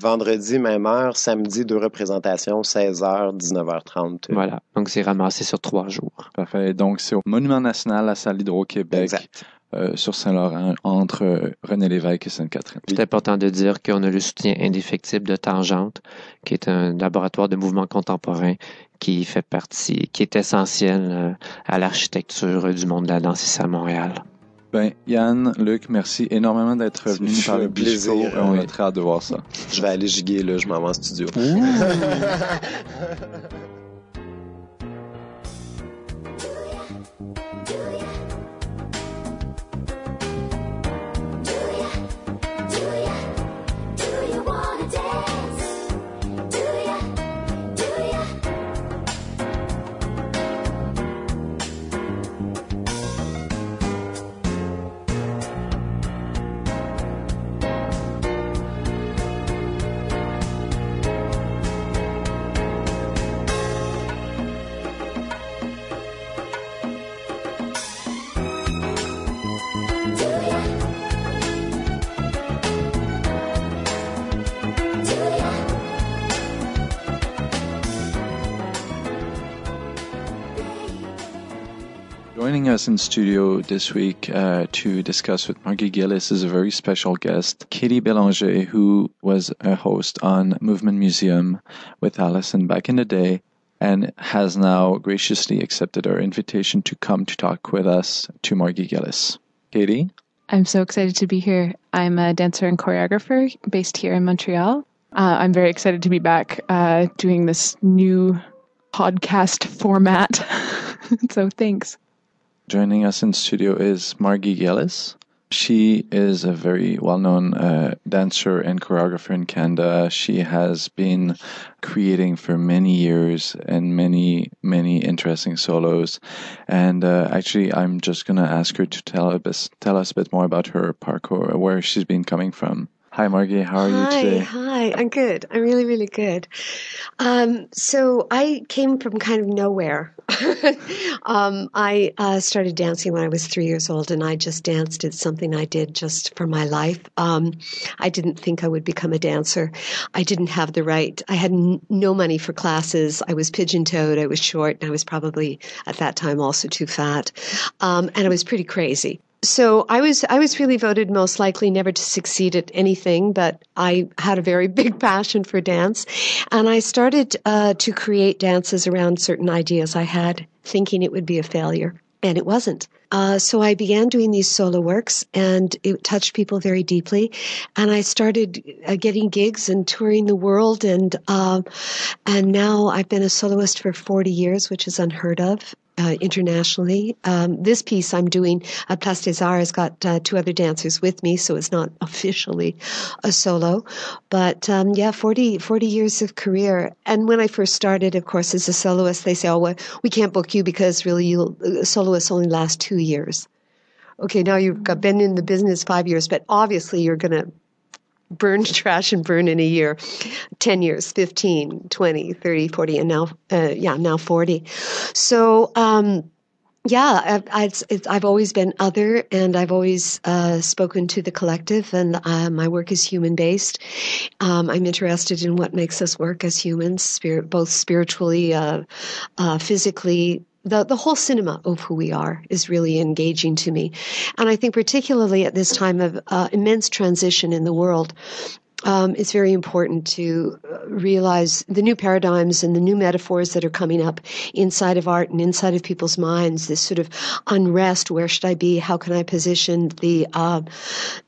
Vendredi, même heure. Samedi, deux représentations, 16h, 19h30. euh, Voilà. Donc, c'est ramassé sur trois jours. Parfait. Donc, c'est au Monument National, la salle Hydro-Québec. Exact. euh, sur Saint-Laurent entre euh, René Lévesque et Sainte-Catherine. C'est important de dire qu'on a le soutien indéfectible de Tangente, qui est un laboratoire de mouvement contemporain qui fait partie, qui est essentiel euh, à l'architecture du monde de la danse ici à Montréal. Ben, Yann, Luc, merci énormément d'être venu parler de plaisir, Bisco. On a très hâte de voir ça. Je vais aller giguer, là, je m'en vais en studio. Joining us in studio this week uh, to discuss with Margie Gillis is a very special guest, Katie Belanger, who was a host on Movement Museum with Allison back in the day and has now graciously accepted our invitation to come to talk with us to Margie Gillis. Katie? I'm so excited to be here. I'm a dancer and choreographer based here in Montreal. Uh, I'm very excited to be back uh, doing this new podcast format. so thanks. Joining us in studio is Margie Gillis. She is a very well-known uh, dancer and choreographer in Canada. She has been creating for many years and many, many interesting solos. And uh, actually, I'm just gonna ask her to tell a bit, tell us a bit more about her parkour, where she's been coming from. Hi, Margie. How are you hi, today? hi. I'm good. I'm really, really good. Um, so I came from kind of nowhere. um, I uh, started dancing when I was three years old, and I just danced. It's something I did just for my life. Um, I didn't think I would become a dancer. I didn't have the right. I had n- no money for classes. I was pigeon-toed. I was short, and I was probably at that time also too fat, um, and I was pretty crazy so I was I was really voted most likely never to succeed at anything, but I had a very big passion for dance, and I started uh, to create dances around certain ideas I had, thinking it would be a failure, and it wasn't. Uh, so I began doing these solo works, and it touched people very deeply. And I started uh, getting gigs and touring the world, and um, and now I've been a soloist for 40 years, which is unheard of uh, internationally. Um, this piece I'm doing at Place des Arts has got uh, two other dancers with me, so it's not officially a solo. But um, yeah, 40, 40 years of career. And when I first started, of course, as a soloist, they say, oh, well, we can't book you because really you'll, uh, soloists only last two years. Okay, now you've got, been in the business five years, but obviously you're going to burn trash and burn in a year 10 years 15 20 30 40 and now uh, yeah now 40 so um yeah, it's, I've always been other, and I've always uh, spoken to the collective, and uh, my work is human based. Um, I'm interested in what makes us work as humans, spirit, both spiritually, uh, uh, physically. The, the whole cinema of who we are is really engaging to me. And I think, particularly at this time of uh, immense transition in the world, um, it's very important to uh, realize the new paradigms and the new metaphors that are coming up inside of art and inside of people's minds. This sort of unrest: where should I be? How can I position the uh,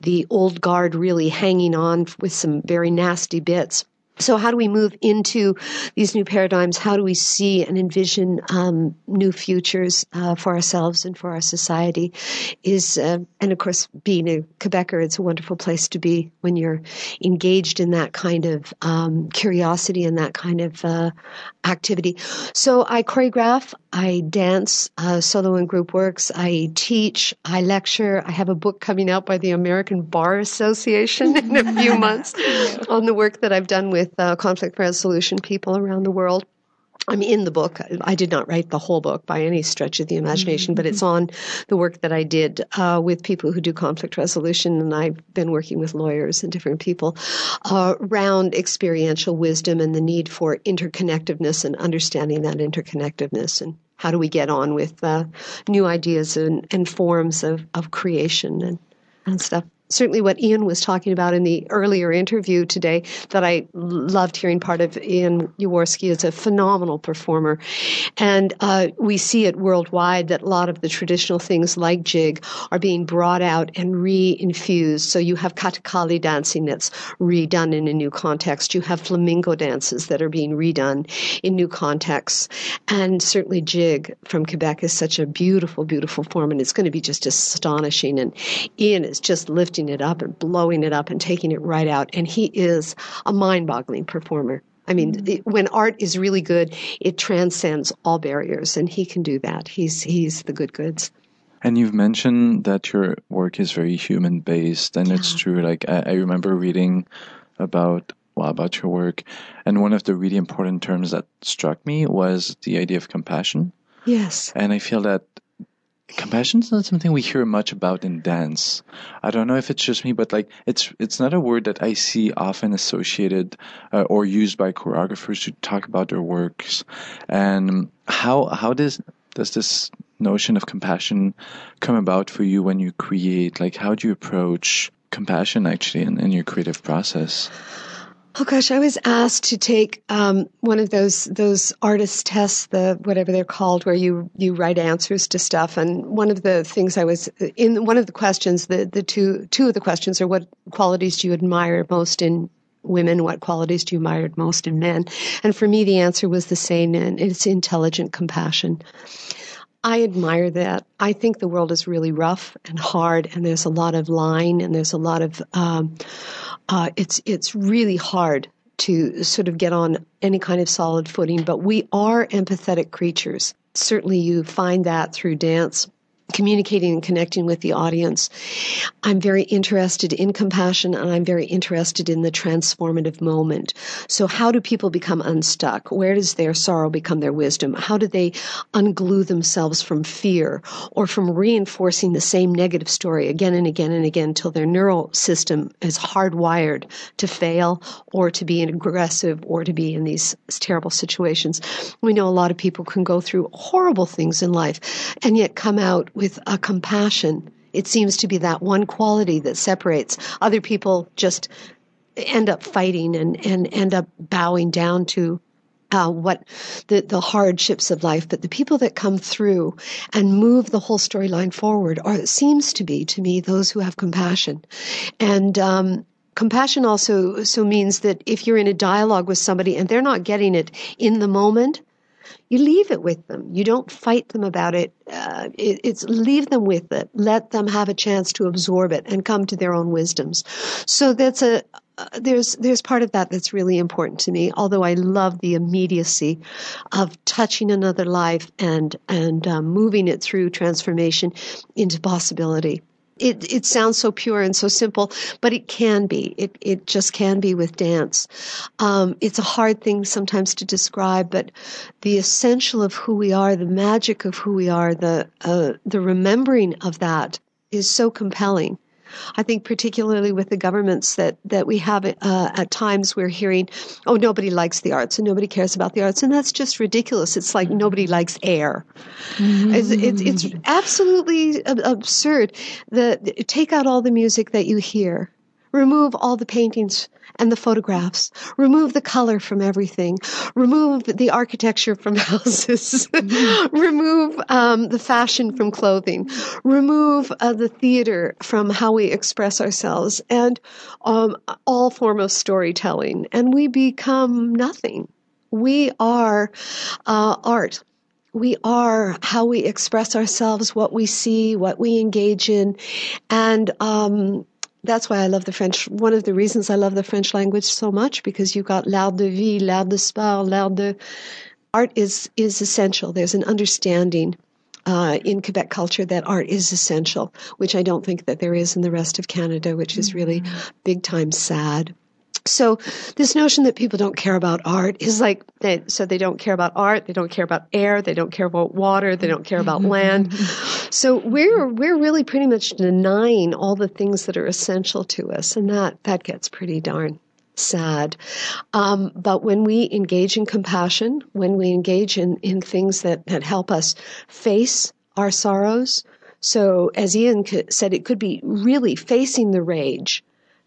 the old guard really hanging on with some very nasty bits? So, how do we move into these new paradigms? How do we see and envision um, new futures uh, for ourselves and for our society? Is uh, and of course, being a Quebecer, it's a wonderful place to be when you're engaged in that kind of um, curiosity and that kind of uh, activity. So, I choreograph, I dance, uh, solo and group works, I teach, I lecture. I have a book coming out by the American Bar Association in a few months on the work that I've done with uh, conflict resolution people around the world. I'm in the book. I did not write the whole book by any stretch of the imagination, but it's on the work that I did uh, with people who do conflict resolution, and I've been working with lawyers and different people uh, around experiential wisdom and the need for interconnectedness and understanding that interconnectedness and how do we get on with uh, new ideas and, and forms of, of creation and, and stuff certainly what Ian was talking about in the earlier interview today that I loved hearing part of Ian Jaworski is a phenomenal performer. And uh, we see it worldwide that a lot of the traditional things like jig are being brought out and re-infused. So you have Kathakali dancing that's redone in a new context. You have flamingo dances that are being redone in new contexts. And certainly jig from Quebec is such a beautiful, beautiful form and it's going to be just astonishing. And Ian is just lifting it up and blowing it up and taking it right out. And he is a mind boggling performer. I mean, mm-hmm. when art is really good, it transcends all barriers, and he can do that. He's he's the good goods. And you've mentioned that your work is very human based, and yeah. it's true. Like I, I remember reading about well about your work, and one of the really important terms that struck me was the idea of compassion. Yes. And I feel that compassion is not something we hear much about in dance. I don't know if it's just me, but like it's it's not a word that I see often associated uh, or used by choreographers to talk about their works. And how how does does this notion of compassion come about for you when you create? Like how do you approach compassion actually in, in your creative process? Oh gosh, I was asked to take um, one of those those artist tests, the whatever they're called, where you you write answers to stuff. And one of the things I was in one of the questions, the the two two of the questions are what qualities do you admire most in women? What qualities do you admire most in men? And for me, the answer was the same, and it's intelligent compassion. I admire that. I think the world is really rough and hard, and there's a lot of lying, and there's a lot of um, uh, it's it's really hard to sort of get on any kind of solid footing. But we are empathetic creatures. Certainly, you find that through dance communicating and connecting with the audience. I'm very interested in compassion and I'm very interested in the transformative moment. So how do people become unstuck? Where does their sorrow become their wisdom? How do they unglue themselves from fear or from reinforcing the same negative story again and again and again until their neural system is hardwired to fail or to be aggressive or to be in these terrible situations? We know a lot of people can go through horrible things in life and yet come out with a compassion. It seems to be that one quality that separates. Other people just end up fighting and, and end up bowing down to uh, what the, the hardships of life, but the people that come through and move the whole storyline forward are, it seems to be, to me, those who have compassion. And, um, compassion also so means that if you're in a dialogue with somebody and they're not getting it in the moment, you leave it with them. You don't fight them about it. Uh, it. It's leave them with it. Let them have a chance to absorb it and come to their own wisdoms. So that's a uh, there's there's part of that that's really important to me. Although I love the immediacy of touching another life and and um, moving it through transformation into possibility it it sounds so pure and so simple, but it can be. It it just can be with dance. Um, it's a hard thing sometimes to describe, but the essential of who we are, the magic of who we are, the uh, the remembering of that is so compelling. I think particularly with the governments that that we have uh, at times we're hearing, oh nobody likes the arts and nobody cares about the arts, and that's just ridiculous. It's like nobody likes air. Mm-hmm. It's, it's, it's absolutely absurd. The take out all the music that you hear, remove all the paintings and the photographs. Remove the color from everything. Remove the architecture from houses. Remove um, the fashion from clothing. Remove uh, the theater from how we express ourselves and um, all form of storytelling. And we become nothing. We are uh, art we are how we express ourselves, what we see, what we engage in, and um, that's why I love the French. One of the reasons I love the French language so much because you've got l'art de vie, l'art de sport, l'art de art is is essential. There's an understanding uh, in Quebec culture that art is essential, which I don't think that there is in the rest of Canada, which is really mm-hmm. big time sad. So this notion that people don't care about art is like they, so they don't care about art, they don't care about air, they don't care about water, they don't care about land. So we're we're really pretty much denying all the things that are essential to us, and that that gets pretty darn sad. Um, but when we engage in compassion, when we engage in, in things that, that help us face our sorrows, so as Ian said, it could be really facing the rage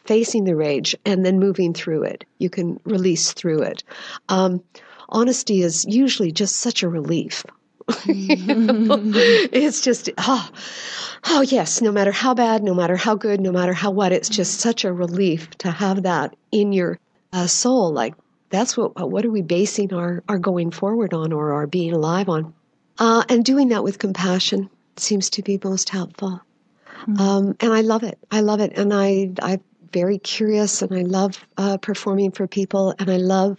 facing the rage and then moving through it. You can release through it. Um, honesty is usually just such a relief. it's just oh, oh yes no matter how bad no matter how good no matter how what it's just such a relief to have that in your uh, soul like that's what what are we basing our our going forward on or our being alive on uh, and doing that with compassion seems to be most helpful mm-hmm. um, and I love it I love it and I I very curious and I love uh, performing for people and I love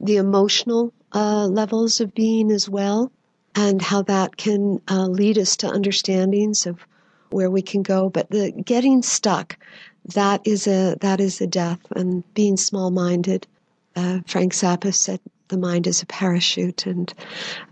the emotional uh, levels of being as well and how that can uh, lead us to understandings of where we can go. But the getting stuck, that is a that is a death and being small minded. Uh, Frank Zappa said the mind is a parachute and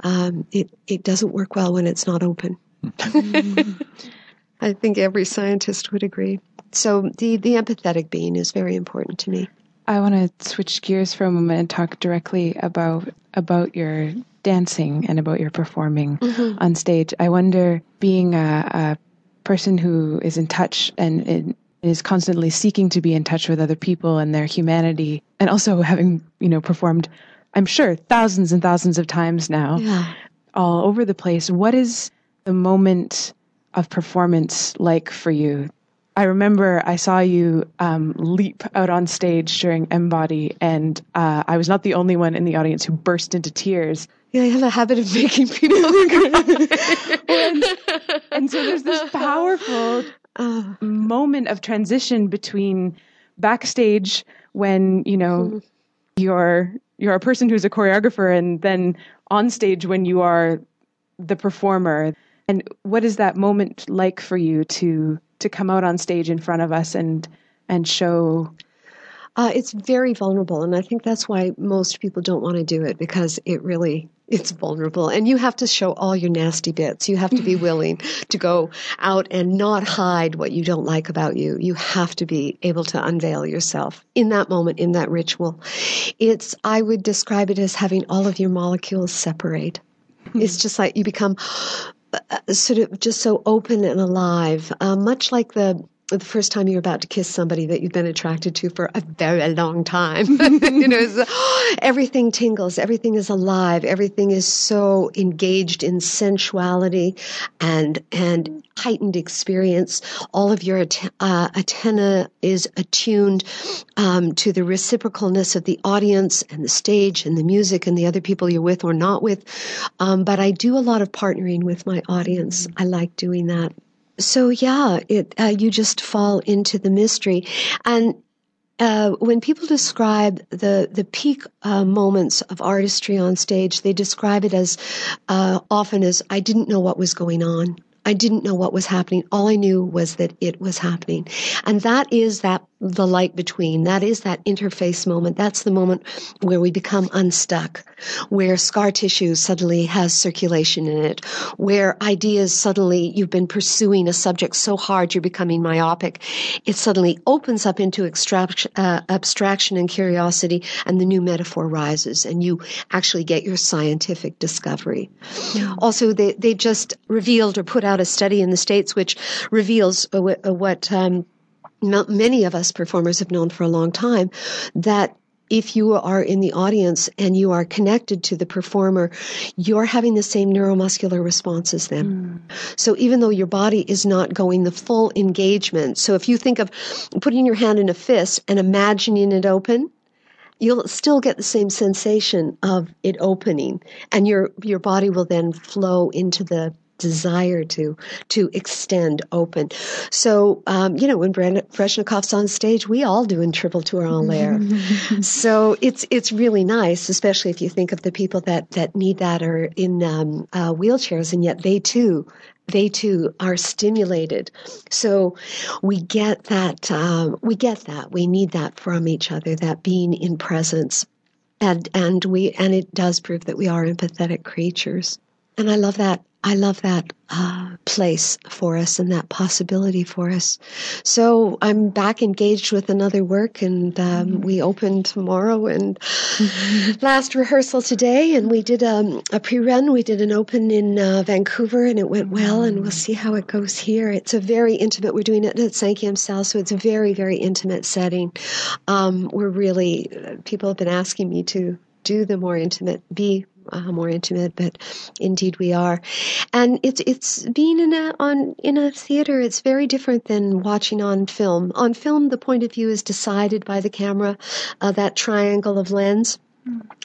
um, it, it doesn't work well when it's not open. I think every scientist would agree. So the, the empathetic being is very important to me. I want to switch gears for a moment and talk directly about about your dancing and about your performing mm-hmm. on stage. I wonder, being a, a, person who is in touch and, and is constantly seeking to be in touch with other people and their humanity, and also having you know performed, I'm sure thousands and thousands of times now, yeah. all over the place. What is the moment of performance like for you I remember I saw you um, leap out on stage during Embody, and uh, I was not the only one in the audience who burst into tears. Yeah, I have a habit of making people and, and, so there's this powerful uh, moment of transition between backstage when you know hmm. you're you're a person who's a choreographer, and then on stage when you are the performer. And what is that moment like for you to to come out on stage in front of us and and show? Uh, it's very vulnerable and i think that's why most people don't want to do it because it really it's vulnerable. And you have to show all your nasty bits. You have to be willing to go out and not hide what you don't like about you. You have to be able to unveil yourself in that moment in that ritual. It's i would describe it as having all of your molecules separate. It's just like you become sort of just so open and alive, uh, much like the the first time you're about to kiss somebody that you've been attracted to for a very long time. you know, everything tingles, everything is alive, everything is so engaged in sensuality and and heightened experience. All of your uh, antenna is attuned um, to the reciprocalness of the audience and the stage and the music and the other people you're with or not with. Um, but I do a lot of partnering with my audience. I like doing that so yeah, it uh, you just fall into the mystery, and uh, when people describe the the peak uh, moments of artistry on stage, they describe it as uh, often as I didn't know what was going on. I didn't know what was happening. All I knew was that it was happening. And that is that the light between. That is that interface moment. That's the moment where we become unstuck, where scar tissue suddenly has circulation in it, where ideas suddenly, you've been pursuing a subject so hard you're becoming myopic. It suddenly opens up into extraction, uh, abstraction and curiosity, and the new metaphor rises, and you actually get your scientific discovery. Yeah. Also, they, they just revealed or put out a study in the States which reveals uh, uh, what um, many of us performers have known for a long time that if you are in the audience and you are connected to the performer, you're having the same neuromuscular response as them. Mm. So even though your body is not going the full engagement, so if you think of putting your hand in a fist and imagining it open, you'll still get the same sensation of it opening and your your body will then flow into the desire to to extend open. So um, you know when Brenda Freshnikov's on stage, we all do in triple tour en l'air. so it's it's really nice, especially if you think of the people that that need that are in um, uh, wheelchairs, and yet they too they too are stimulated. So we get that um, we get that we need that from each other. That being in presence, and and we and it does prove that we are empathetic creatures. And I love that I love that uh, place for us and that possibility for us. So I'm back engaged with another work, and um, mm-hmm. we open tomorrow and mm-hmm. last rehearsal today, and we did um, a pre-run. We did an open in uh, Vancouver, and it went well. And we'll see how it goes here. It's a very intimate. We're doing it at Sankey South, so it's a very very intimate setting. Um, we're really people have been asking me to do the more intimate, be uh, more intimate, but indeed we are. And it's it's being in a on in a theater. It's very different than watching on film. On film, the point of view is decided by the camera, uh, that triangle of lens.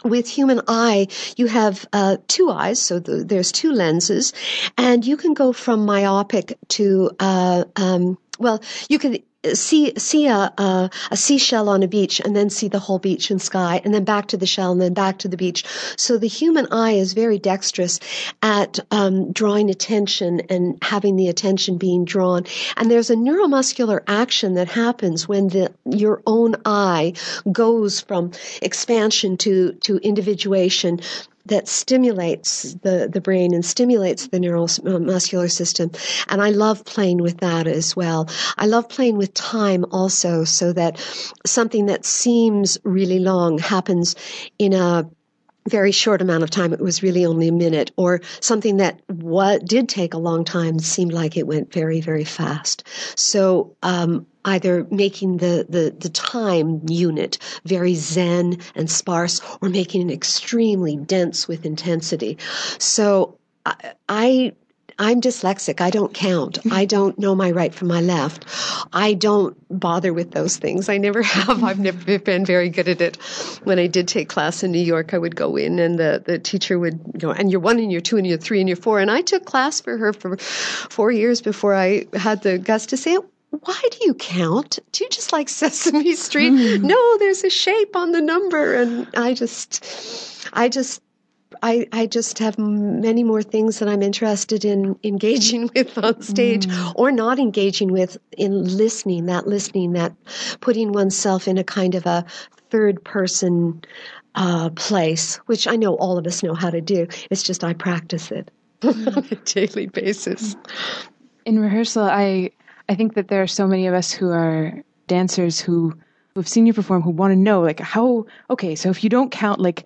With human eye, you have uh, two eyes, so the, there's two lenses, and you can go from myopic to uh, um, well, you can see see a, a, a seashell on a beach and then see the whole beach and sky and then back to the shell and then back to the beach. So the human eye is very dexterous at um, drawing attention and having the attention being drawn. And there's a neuromuscular action that happens when the your own eye goes from expansion to to individuation that stimulates the, the brain and stimulates the neuromuscular uh, system. And I love playing with that as well. I love playing with time also so that something that seems really long happens in a very short amount of time. It was really only a minute, or something that what did take a long time seemed like it went very, very fast. So um, either making the, the, the time unit very zen and sparse or making it extremely dense with intensity. So I, I I'm dyslexic. I don't count. I don't know my right from my left. I don't bother with those things. I never have. I've never been very good at it. When I did take class in New York, I would go in and the, the teacher would go, and you're one and you're two and you're three and you're four. And I took class for her for four years before I had the guts to say, it why do you count? Do you just like Sesame Street? Mm. No, there's a shape on the number. And I just, I just, I, I just have many more things that I'm interested in engaging with on stage mm. or not engaging with in listening, that listening, that putting oneself in a kind of a third person uh, place, which I know all of us know how to do. It's just I practice it on a daily basis. In rehearsal, I I think that there are so many of us who are dancers who who've seen you perform who want to know like how okay so if you don't count like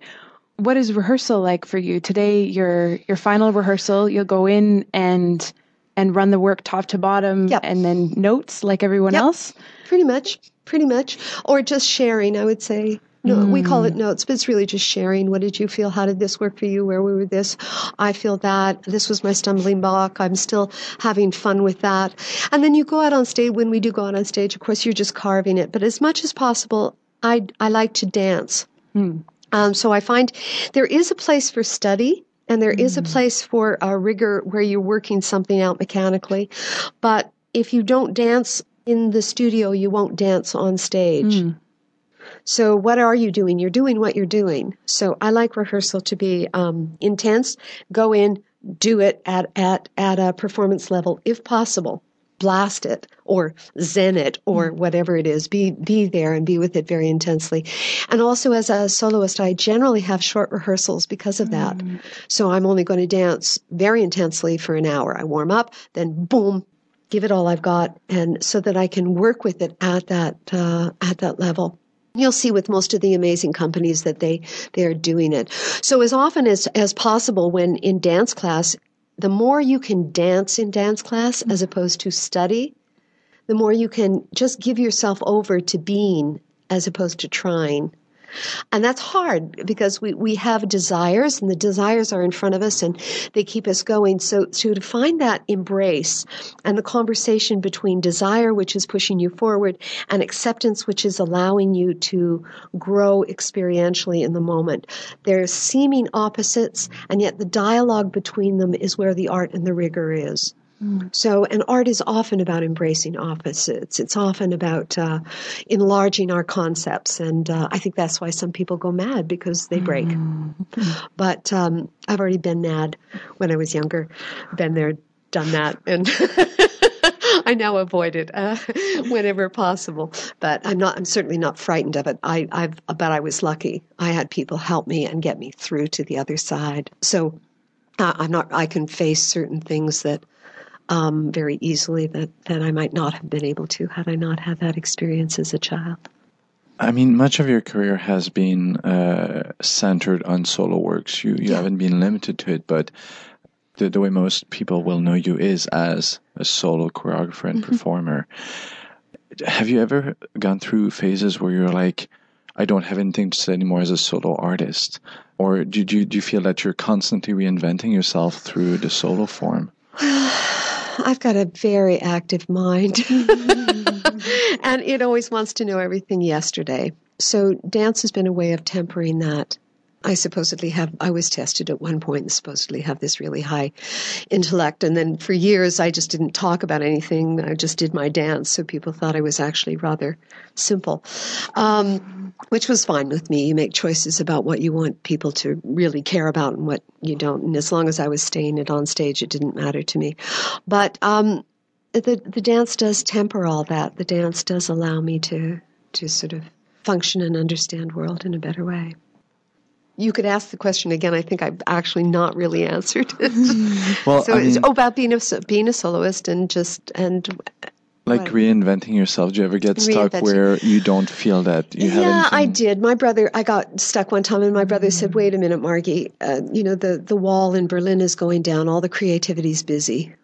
what is rehearsal like for you today your your final rehearsal you'll go in and and run the work top to bottom yep. and then notes like everyone yep. else pretty much pretty much or just sharing i would say no, mm. we call it hmm. notes, but it's really just sharing. What did you feel? How did this work for you? Where we were this? I feel that. This was my stumbling block. I'm still having fun with that. And then you go out on stage. When we do go out on stage, of course, you're just carving it. But as much as possible, I, I like to dance. Mm. Um, so I find there is a place for study and there mm. is a hmm. place for a rigor where you're working something out mechanically. But if you don't dance in the studio, you won't dance on stage. Mm. So, what are you doing? You're doing what you're doing. So, I like rehearsal to be um, intense. Go in, do it at, at, at a performance level if possible. Blast it or zen it or mm. whatever it is. Be, be there and be with it very intensely. And also, as a soloist, I generally have short rehearsals because of that. Mm. So, I'm only going to dance very intensely for an hour. I warm up, then boom, give it all I've got, and so that I can work with it at that uh, at that level. You'll see with most of the amazing companies that they, they are doing it. So as often as, as possible when in dance class, the more you can dance in dance class as mm-hmm. opposed to study, the more you can just give yourself over to being as opposed to trying. And that's hard because we, we have desires and the desires are in front of us and they keep us going. So, so to find that embrace and the conversation between desire, which is pushing you forward, and acceptance, which is allowing you to grow experientially in the moment. They're seeming opposites, and yet the dialogue between them is where the art and the rigor is. So, and art is often about embracing opposites. It's often about uh, enlarging our concepts, and uh, I think that's why some people go mad because they break. But um, I've already been mad when I was younger, been there, done that, and I now avoid it uh, whenever possible. But I'm not. I'm certainly not frightened of it. I, I've, but I was lucky. I had people help me and get me through to the other side. So. Uh, I'm not. I can face certain things that um, very easily that, that I might not have been able to had I not had that experience as a child. I mean, much of your career has been uh, centered on solo works. You you haven't been limited to it, but the, the way most people will know you is as a solo choreographer and performer. Have you ever gone through phases where you're like, I don't have anything to say anymore as a solo artist? Or do, do, do you feel that you're constantly reinventing yourself through the solo form? I've got a very active mind, mm-hmm. and it always wants to know everything yesterday. So dance has been a way of tempering that. I supposedly have, I was tested at one point and supposedly have this really high intellect. And then for years, I just didn't talk about anything. I just did my dance. So people thought I was actually rather simple, um, which was fine with me. You make choices about what you want people to really care about and what you don't. And as long as I was staying it on stage, it didn't matter to me. But, um, the, the dance does temper all that. The dance does allow me to, to sort of function and understand world in a better way. You could ask the question again. I think I've actually not really answered it. Well, so I it's mean, oh, about being a being a soloist and just and like right. reinventing yourself. Do you ever get stuck where you don't feel that you yeah, I did. My brother, I got stuck one time, and my brother said, "Wait a minute, Margie. Uh, you know the the wall in Berlin is going down. All the creativity's busy.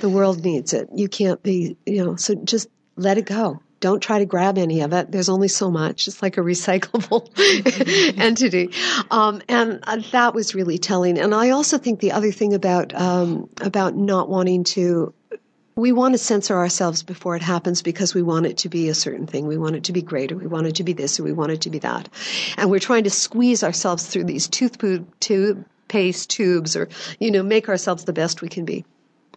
The world needs it. You can't be, you know. So just let it go. Don't try to grab any of it. There's only so much. It's like a recyclable entity, um, and uh, that was really telling. And I also think the other thing about um, about not wanting to we want to censor ourselves before it happens because we want it to be a certain thing. We want it to be greater. We want it to be this or we want it to be that. And we're trying to squeeze ourselves through these toothpaste tube, paste tubes or, you know, make ourselves the best we can be.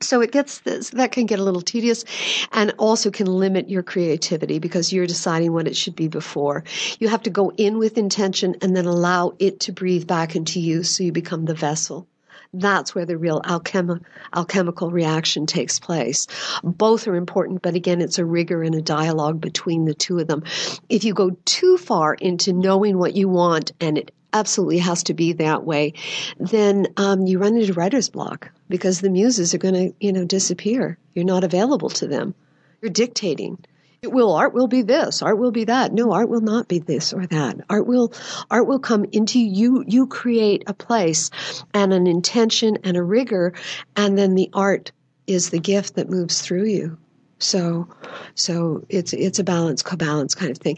So it gets this, that can get a little tedious and also can limit your creativity because you're deciding what it should be before. You have to go in with intention and then allow it to breathe back into you so you become the vessel. That's where the real alchemi- alchemical reaction takes place. Both are important, but again, it's a rigor and a dialogue between the two of them. If you go too far into knowing what you want and it absolutely has to be that way, then um, you run into writer's block because the muses are going to, you know, disappear. You're not available to them. You're dictating. It will art will be this, art will be that. No, art will not be this or that. Art will art will come into you. You create a place and an intention and a rigor, and then the art is the gift that moves through you. So, so it's it's a balance, co-balance kind of thing.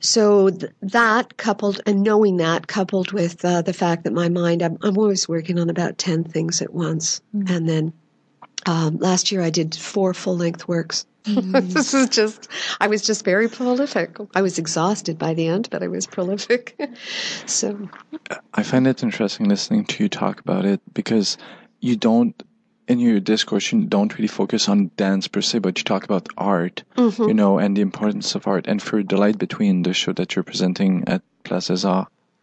So th- that coupled and knowing that coupled with uh, the fact that my mind, I'm, I'm always working on about ten things at once, and then um, last year I did four full length works. this is just, I was just very prolific. I was exhausted by the end, but I was prolific. so, I find it interesting listening to you talk about it because you don't, in your discourse, you don't really focus on dance per se, but you talk about art, mm-hmm. you know, and the importance of art. And for Delight Between, the show that you're presenting at Arts,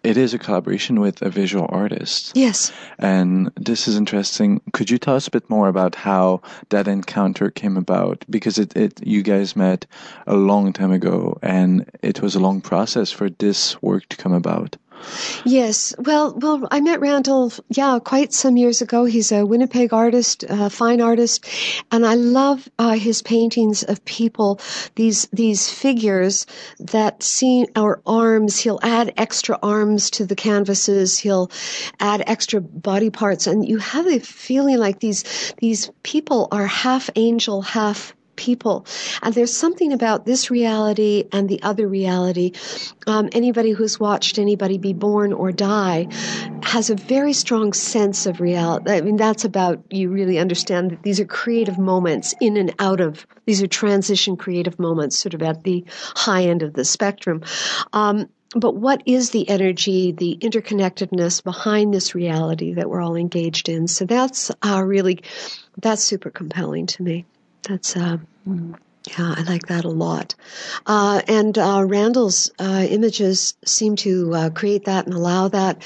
it is a collaboration with a visual artist. yes. And this is interesting. Could you tell us a bit more about how that encounter came about? Because it, it you guys met a long time ago and it was a long process for this work to come about. Yes. Well, well, I met Randall, yeah, quite some years ago. He's a Winnipeg artist, a fine artist, and I love uh, his paintings of people. These these figures that see our arms. He'll add extra arms to the canvases. He'll add extra body parts, and you have a feeling like these these people are half angel, half people. And there's something about this reality and the other reality. Um, anybody who's watched anybody be born or die has a very strong sense of reality. I mean, that's about you really understand that these are creative moments in and out of, these are transition creative moments, sort of at the high end of the spectrum. Um, but what is the energy, the interconnectedness behind this reality that we're all engaged in? So that's uh, really, that's super compelling to me. That's uh. Mm yeah, I like that a lot. Uh, and uh, Randall's uh, images seem to uh, create that and allow that.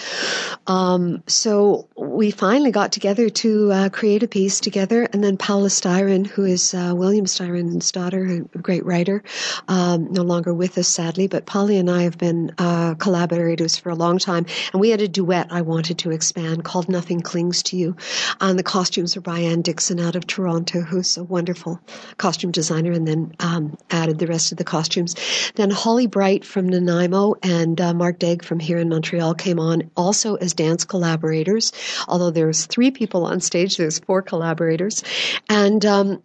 Um, so we finally got together to uh, create a piece together. And then Paula Styron, who is uh, William Styron's daughter, a great writer, um, no longer with us, sadly, but Polly and I have been collaborators for a long time. And we had a duet I wanted to expand called Nothing Clings to You. And the costumes are by Ann Dixon out of Toronto, who's a wonderful costume designer. And then um, added the rest of the costumes. Then Holly Bright from Nanaimo and uh, Mark Degg from here in Montreal came on also as dance collaborators. Although there's three people on stage, there's four collaborators, and um,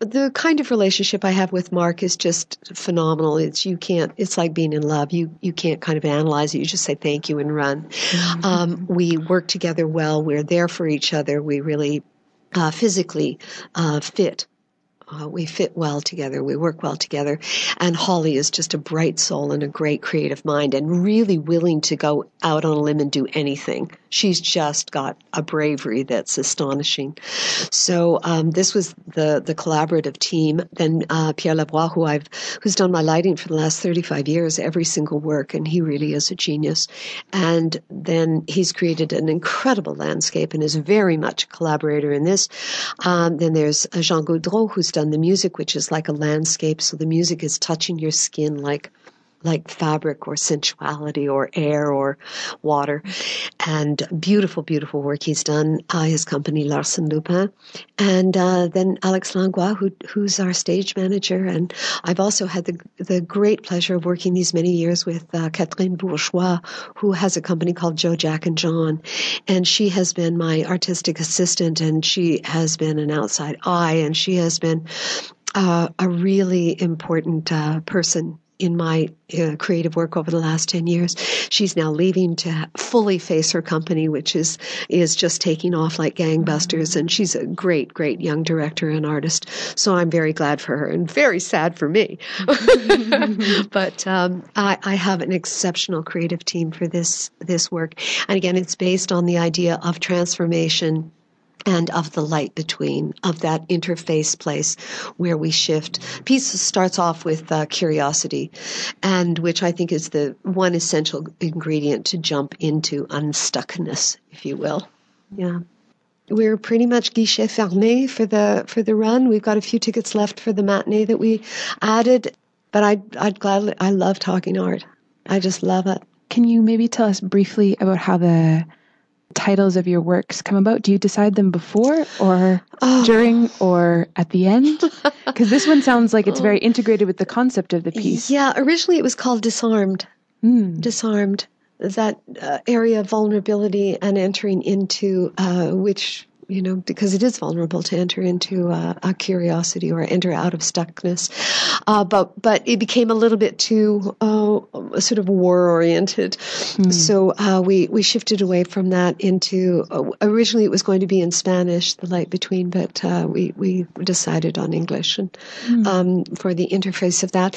the kind of relationship I have with Mark is just phenomenal. It's you can't. It's like being in love. You you can't kind of analyze it. You just say thank you and run. Mm-hmm. Um, we work together well. We're there for each other. We really uh, physically uh, fit uh, we fit well together. We work well together. And Holly is just a bright soul and a great creative mind and really willing to go out on a limb and do anything. She's just got a bravery that's astonishing. So um, this was the the collaborative team. Then uh, Pierre Lavoie, who I've who's done my lighting for the last 35 years, every single work, and he really is a genius. And then he's created an incredible landscape and is very much a collaborator in this. Um, then there's Jean Gaudreau, who's done the music, which is like a landscape. So the music is touching your skin like like fabric or sensuality or air or water. And beautiful, beautiful work he's done. Uh, his company, Larsen Lupin. And uh, then Alex Langlois, who, who's our stage manager. And I've also had the, the great pleasure of working these many years with uh, Catherine Bourgeois, who has a company called Joe, Jack, and John. And she has been my artistic assistant and she has been an outside eye and she has been uh, a really important uh, person in my uh, creative work over the last 10 years. She's now leaving to fully face her company, which is, is just taking off like gangbusters. And she's a great, great young director and artist. So I'm very glad for her and very sad for me. but um, I, I have an exceptional creative team for this, this work. And again, it's based on the idea of transformation and of the light between, of that interface place where we shift. Piece starts off with uh, curiosity, and which I think is the one essential ingredient to jump into unstuckness, if you will. Yeah. We're pretty much guichet fermé for the for the run. We've got a few tickets left for the matinee that we added, but I'd I'd gladly I love talking art. I just love it. Can you maybe tell us briefly about how the titles of your works come about? Do you decide them before or oh. during or at the end? Because this one sounds like it's very integrated with the concept of the piece. Yeah, originally it was called Disarmed. Mm. Disarmed. That uh, area of vulnerability and entering into uh, which you know, because it is vulnerable to enter into uh, a curiosity or enter out of stuckness. Uh, but but it became a little bit too uh, sort of war oriented, mm. so uh, we we shifted away from that into uh, originally it was going to be in Spanish, the light between, but uh, we we decided on English and mm. um, for the interface of that.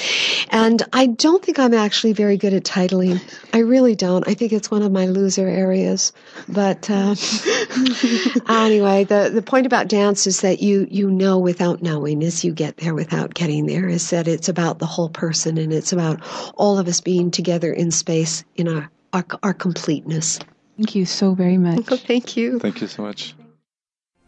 And I don't think I'm actually very good at titling. I really don't. I think it's one of my loser areas. But anyway anyway, the, the point about dance is that you, you know without knowing as you get there without getting there is that it's about the whole person and it's about all of us being together in space in our, our, our completeness. Thank you so very much. thank you. Thank you so much.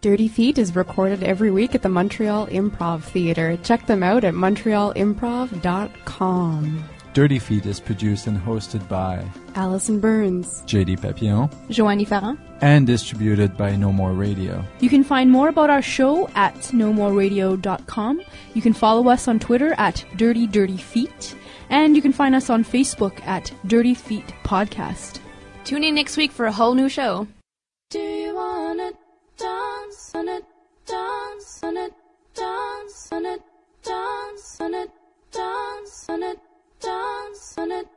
Dirty Feet is recorded every week at the Montreal Improv Theatre. Check them out at montrealimprov.com. Dirty Feet is produced and hosted by Allison Burns, JD Papillon, Joanie Ferrand, and distributed by No More Radio. You can find more about our show at nomoreradio.com. You can follow us on Twitter at Dirty Dirty Feet, and you can find us on Facebook at Dirty Feet Podcast. Tune in next week for a whole new show. Do you wanna dance on it, dance on it, dance on it? was on a dance on it.